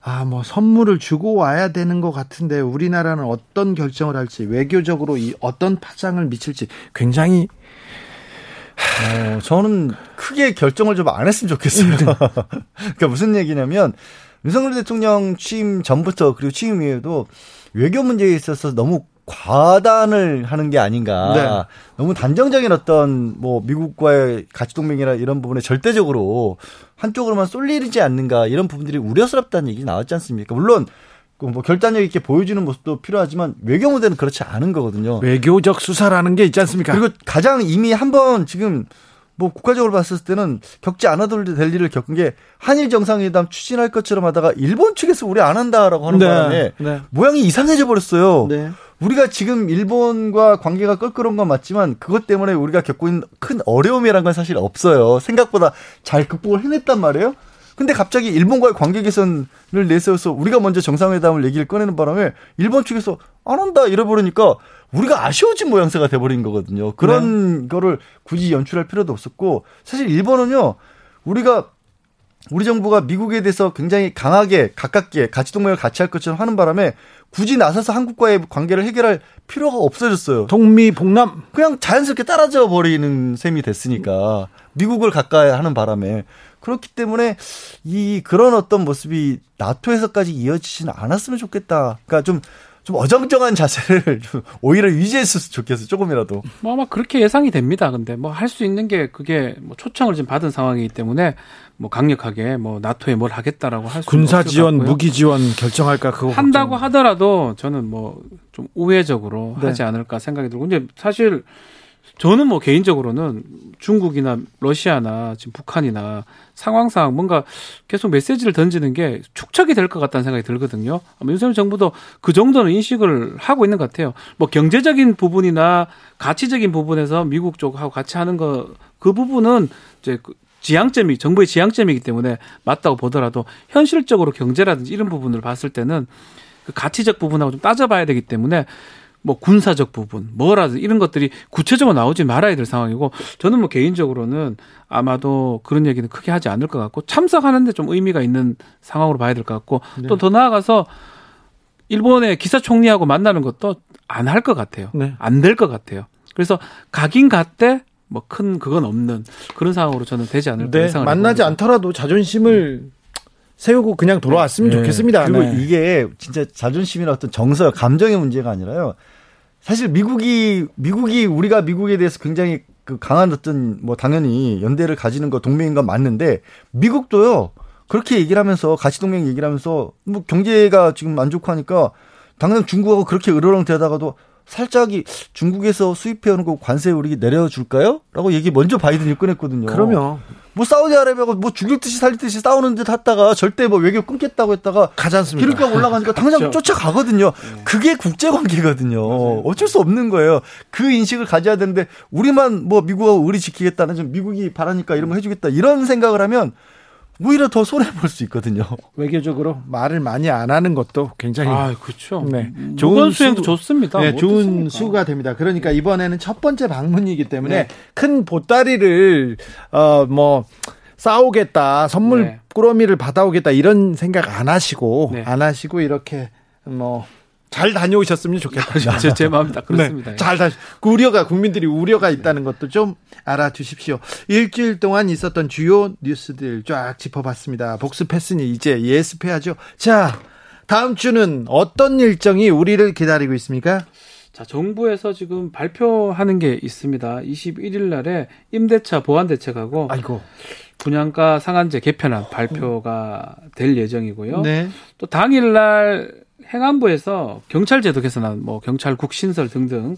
Speaker 1: 아 뭐 선물을 주고 와야 되는 것 같은데 우리나라는 어떤 결정을 할지 외교적으로 이 어떤 파장을 미칠지 굉장히
Speaker 2: 어, 저는 크게 결정을 좀 안 했으면 좋겠어요. [LAUGHS] 그러니까 무슨 얘기냐면 윤석열 대통령 취임 전부터 그리고 취임 이후에도 외교 문제에 있어서 너무 과단을 하는 게 아닌가.
Speaker 1: 네.
Speaker 2: 너무 단정적인 어떤 뭐 미국과의 가치 동맹이나 이런 부분에 절대적으로 한쪽으로만 쏠리지 않는가 이런 부분들이 우려스럽다는 얘기 나왔지 않습니까? 물론 그 뭐 결단력 있게 보여주는 모습도 필요하지만 외교 무대는 그렇지 않은 거거든요.
Speaker 1: 외교적 수사라는 게 있지 않습니까?
Speaker 2: 그리고 가장 이미 한 번 지금 뭐 국가적으로 봤을 때는 겪지 않아도 될 일을 겪은 게 한일 정상회담 추진할 것처럼 하다가 일본 측에서 우리 안 한다라고 하는
Speaker 1: 네,
Speaker 2: 바람에
Speaker 1: 네.
Speaker 2: 모양이 이상해져 버렸어요.
Speaker 1: 네.
Speaker 2: 우리가 지금 일본과 관계가 껄끄러운 건 맞지만 그것 때문에 우리가 겪고 있는 큰 어려움이란 건 사실 없어요. 생각보다 잘 극복을 해냈단 말이에요. 근데 갑자기 일본과의 관계 개선을 내세워서 우리가 먼저 정상회담을 얘기를 꺼내는 바람에 일본 측에서 안 한다 이래버리니까 우리가 아쉬워진 모양새가 돼버린 거거든요. 그런 거를 굳이 연출할 필요도 없었고 사실 일본은요 우리가 우리 정부가 미국에 대해서 굉장히 강하게 가깝게 가치 동맹을 같이 할 것처럼 하는 바람에 굳이 나서서 한국과의 관계를 해결할 필요가 없어졌어요.
Speaker 1: 동미 북남
Speaker 2: 그냥 자연스럽게 따라져 버리는 셈이 됐으니까 미국을 가까이 하는 바람에 그렇기 때문에 이 그런 어떤 모습이 나토에서까지 이어지지는 않았으면 좋겠다. 그러니까 좀좀 어정쩡한 자세를 [LAUGHS] 좀 오히려 유지했으면 좋겠어 조금이라도.
Speaker 3: 뭐 아마 그렇게 예상이 됩니다. 근데 뭐 할 수 있는 게 그게 뭐 초청을 지금 받은 상황이기 때문에 뭐 강력하게 뭐 나토에 뭘 하겠다라고 할 수
Speaker 1: 군사 지원. 무기 지원 결정할까 그거
Speaker 3: 한다고
Speaker 1: 걱정.
Speaker 3: 하더라도 저는 뭐 좀 우회적으로
Speaker 1: 네.
Speaker 3: 하지 않을까 생각이 들고 근데 사실 저는 뭐 개인적으로는 중국이나 러시아나 지금 북한이나 상황상 뭔가 계속 메시지를 던지는 게 축적이 될 것 같다는 생각이 들거든요. 아마 윤석열 정부도 그 정도는 인식을 하고 있는 것 같아요. 뭐 경제적인 부분이나 가치적인 부분에서 미국 쪽하고 같이 하는 거 그 부분은 이제 그 지향점이 정부의 지향점이기 때문에 맞다고 보더라도 현실적으로 경제라든지 이런 부분을 봤을 때는 그 가치적 부분하고 좀 따져봐야 되기 때문에 뭐 군사적 부분, 뭐라든 이런 것들이 구체적으로 나오지 말아야 될 상황이고 저는 뭐 개인적으로는 아마도 그런 얘기는 크게 하지 않을 것 같고 참석하는데 좀 의미가 있는 상황으로 봐야 될 것 같고
Speaker 1: 네.
Speaker 3: 또더 나아가서 일본의 기사 총리하고 만나는 것도 안 할 것 같아요.
Speaker 1: 네.
Speaker 3: 안될 것 같아요. 그래서 가긴 갔대 뭐 큰 그건 없는 그런 상황으로 저는 되지 않을까
Speaker 1: 네,
Speaker 3: 예상을
Speaker 1: 만나지
Speaker 3: 해봅니다.
Speaker 1: 않더라도 자존심을 세우고 그냥 돌아왔으면
Speaker 2: 네.
Speaker 1: 좋겠습니다.
Speaker 2: 그리고
Speaker 1: 네.
Speaker 2: 이게 진짜 자존심이나 어떤 정서, 감정의 문제가 아니라요. 사실 미국이 미국이 우리가 미국에 대해서 굉장히 그 강한 어떤 뭐 당연히 연대를 가지는 거 동맹인 건 맞는데 미국도요. 그렇게 얘기를 하면서 가치 동맹 얘기를 하면서 뭐 경제가 지금 안 좋고 하니까 당장 중국하고 그렇게 으르렁 대다가도 살짝이 중국에서 수입해오는 거 관세 우리 내려줄까요? 라고 얘기 먼저 바이든이 꺼냈거든요.
Speaker 1: 그러면
Speaker 2: 뭐 사우디아라비아가 뭐 죽일 듯이 살릴 듯이 싸우는 듯 했다가 절대 뭐 외교 끊겠다고 했다가
Speaker 1: 가지 않습니다.
Speaker 2: 기름값 올라가니까 당장
Speaker 3: 그렇죠.
Speaker 2: 쫓아가거든요. 그게 국제 관계거든요. 어쩔 수 없는 거예요. 그 인식을 가져야 되는데 우리만 뭐 미국하고 의리 지키겠다는 좀 미국이 바라니까 이런 거 해주겠다 이런 생각을 하면 오히려 더 손해 볼 수 있거든요. [LAUGHS]
Speaker 1: 외교적으로 말을 많이 안 하는 것도 굉장히
Speaker 3: 아, 그렇죠.
Speaker 1: 네.
Speaker 3: 좋은
Speaker 1: 좋은
Speaker 3: 수행도
Speaker 1: 수-
Speaker 3: 좋습니다.
Speaker 1: 네,
Speaker 3: 뭐
Speaker 1: 좋은
Speaker 3: 어떻습니까?
Speaker 1: 수가 됩니다. 그러니까 이번에는 첫 번째 방문이기 때문에
Speaker 3: 네.
Speaker 1: 큰 보따리를 어뭐 싸우겠다, 선물
Speaker 3: 네.
Speaker 1: 꾸러미를 받아오겠다 이런 생각 안 하시고
Speaker 3: 네.
Speaker 1: 안 하시고 이렇게 뭐 잘 다녀오셨으면 좋겠다.
Speaker 3: 제, 제 마음이 딱 그렇습니다.
Speaker 1: 네, 잘 다. 그 우려가 국민들이 우려가 있다는 것도 좀 알아주십시오. 일주일 동안 있었던 주요 뉴스들 쫙 짚어봤습니다. 복습했으니 이제 예습해야죠. 자, 다음 주는 어떤 일정이 우리를 기다리고 있습니까?
Speaker 3: 자, 정부에서 지금 발표하는 게 있습니다. 21일 날에 임대차 보완 대책하고
Speaker 1: 아이고.
Speaker 3: 분양가 상한제 개편안 발표가 될 예정이고요.
Speaker 1: 네.
Speaker 3: 또 당일 날 행안부에서 경찰 제도 개선안, 뭐 경찰국 신설 등등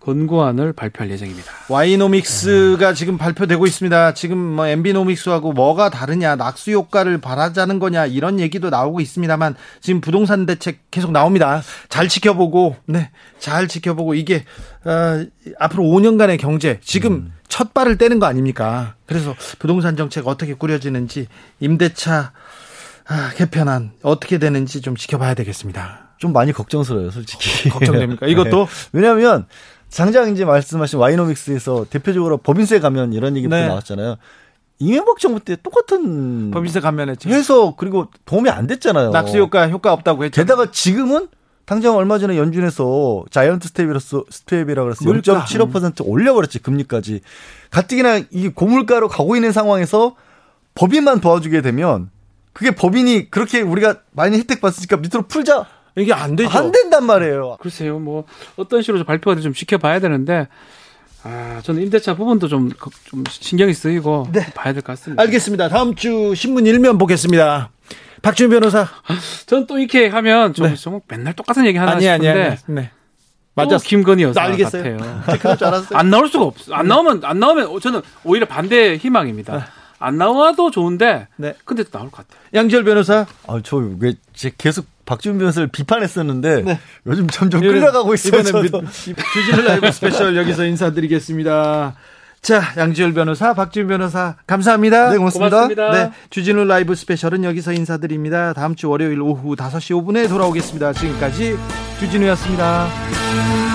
Speaker 3: 권고안을 발표할 예정입니다.
Speaker 1: 와이노믹스가 지금 발표되고 있습니다. 지금 뭐 엠비노믹스하고 뭐가 다르냐, 낙수 효과를 바라자는 거냐 이런 얘기도 나오고 있습니다만 지금 부동산 대책 계속 나옵니다. 잘 지켜보고, 네, 잘 지켜보고 이게 어, 앞으로 5년간의 경제 지금 첫 발을 떼는 거 아닙니까? 그래서 부동산 정책 어떻게 꾸려지는지 임대차 아, 개편안 어떻게 되는지 좀 지켜봐야 되겠습니다.
Speaker 2: 좀 많이 걱정스러워요, 솔직히. [LAUGHS]
Speaker 1: 걱정됩니까? [LAUGHS] 이것도?
Speaker 2: 네. 왜냐하면 장장 이제 말씀하신 와이노믹스에서 대표적으로 법인세 가면 이런 얘기부터
Speaker 1: 네.
Speaker 2: 나왔잖아요. 이명박 정부 때 똑같은
Speaker 1: 법인세 감면했죠.
Speaker 2: 해서 그리고 도움이 안 됐잖아요.
Speaker 1: 낙수 효과 효과 없다고 했죠.
Speaker 2: 게다가 지금은 당장 얼마 전에 연준에서 자이언트 스텝이라서 스텝이라 그래서
Speaker 1: 물가.
Speaker 2: 0.75% 올려버렸지 금리까지. 가뜩이나 이 고물가로 가고 있는 상황에서 법인만 도와주게 되면 그게 법인이 그렇게 우리가 많이 혜택 받으니까 밑으로 풀자
Speaker 1: 이게 안 되죠.
Speaker 2: 안 된단 말이에요.
Speaker 3: 글쎄요, 뭐 어떤 식으로 발표가 될지 좀 지켜봐야 되는데, 아, 저는 임대차 부분도 좀, 걱- 좀 신경이 쓰이고 봐야 될 것 같습니다.
Speaker 1: 알겠습니다. 다음 주 신문 일면 보겠습니다. 박지훈 변호사.
Speaker 3: 저는 또 이렇게 하면 좀,
Speaker 1: 네.
Speaker 3: 좀 맨날 똑같은 얘기 하나
Speaker 1: 아니 아니
Speaker 3: 싶은데
Speaker 1: 아니. 네.
Speaker 3: 맞아. 김건희 여사
Speaker 1: 알겠어요.
Speaker 3: 같아요. [LAUGHS]
Speaker 1: 그럴 줄 알았어요.
Speaker 3: 안 나올 수가 없어. 안 나오면 안 나오면 저는 오히려 반대 희망입니다. 안 나와도 좋은데
Speaker 1: 네.
Speaker 3: 근데 또 나올 것 같아요.
Speaker 1: 양지열 변호사.
Speaker 2: 아, 저 왜 계속 박지훈 변호사를 비판했었는데
Speaker 1: 네.
Speaker 2: 요즘 점점 끌려가고 있어요.
Speaker 1: 주진우 라이브 [LAUGHS] 스페셜 여기서 인사드리겠습니다. 자, 양지열 변호사, 박지훈 변호사, 감사합니다.
Speaker 2: 네, 고맙습니다.
Speaker 3: 고맙습니다.
Speaker 1: 네, 주진우 라이브 스페셜은 여기서 인사드립니다. 다음 주 월요일 오후 5시 5분에 돌아오겠습니다. 지금까지 주진우였습니다.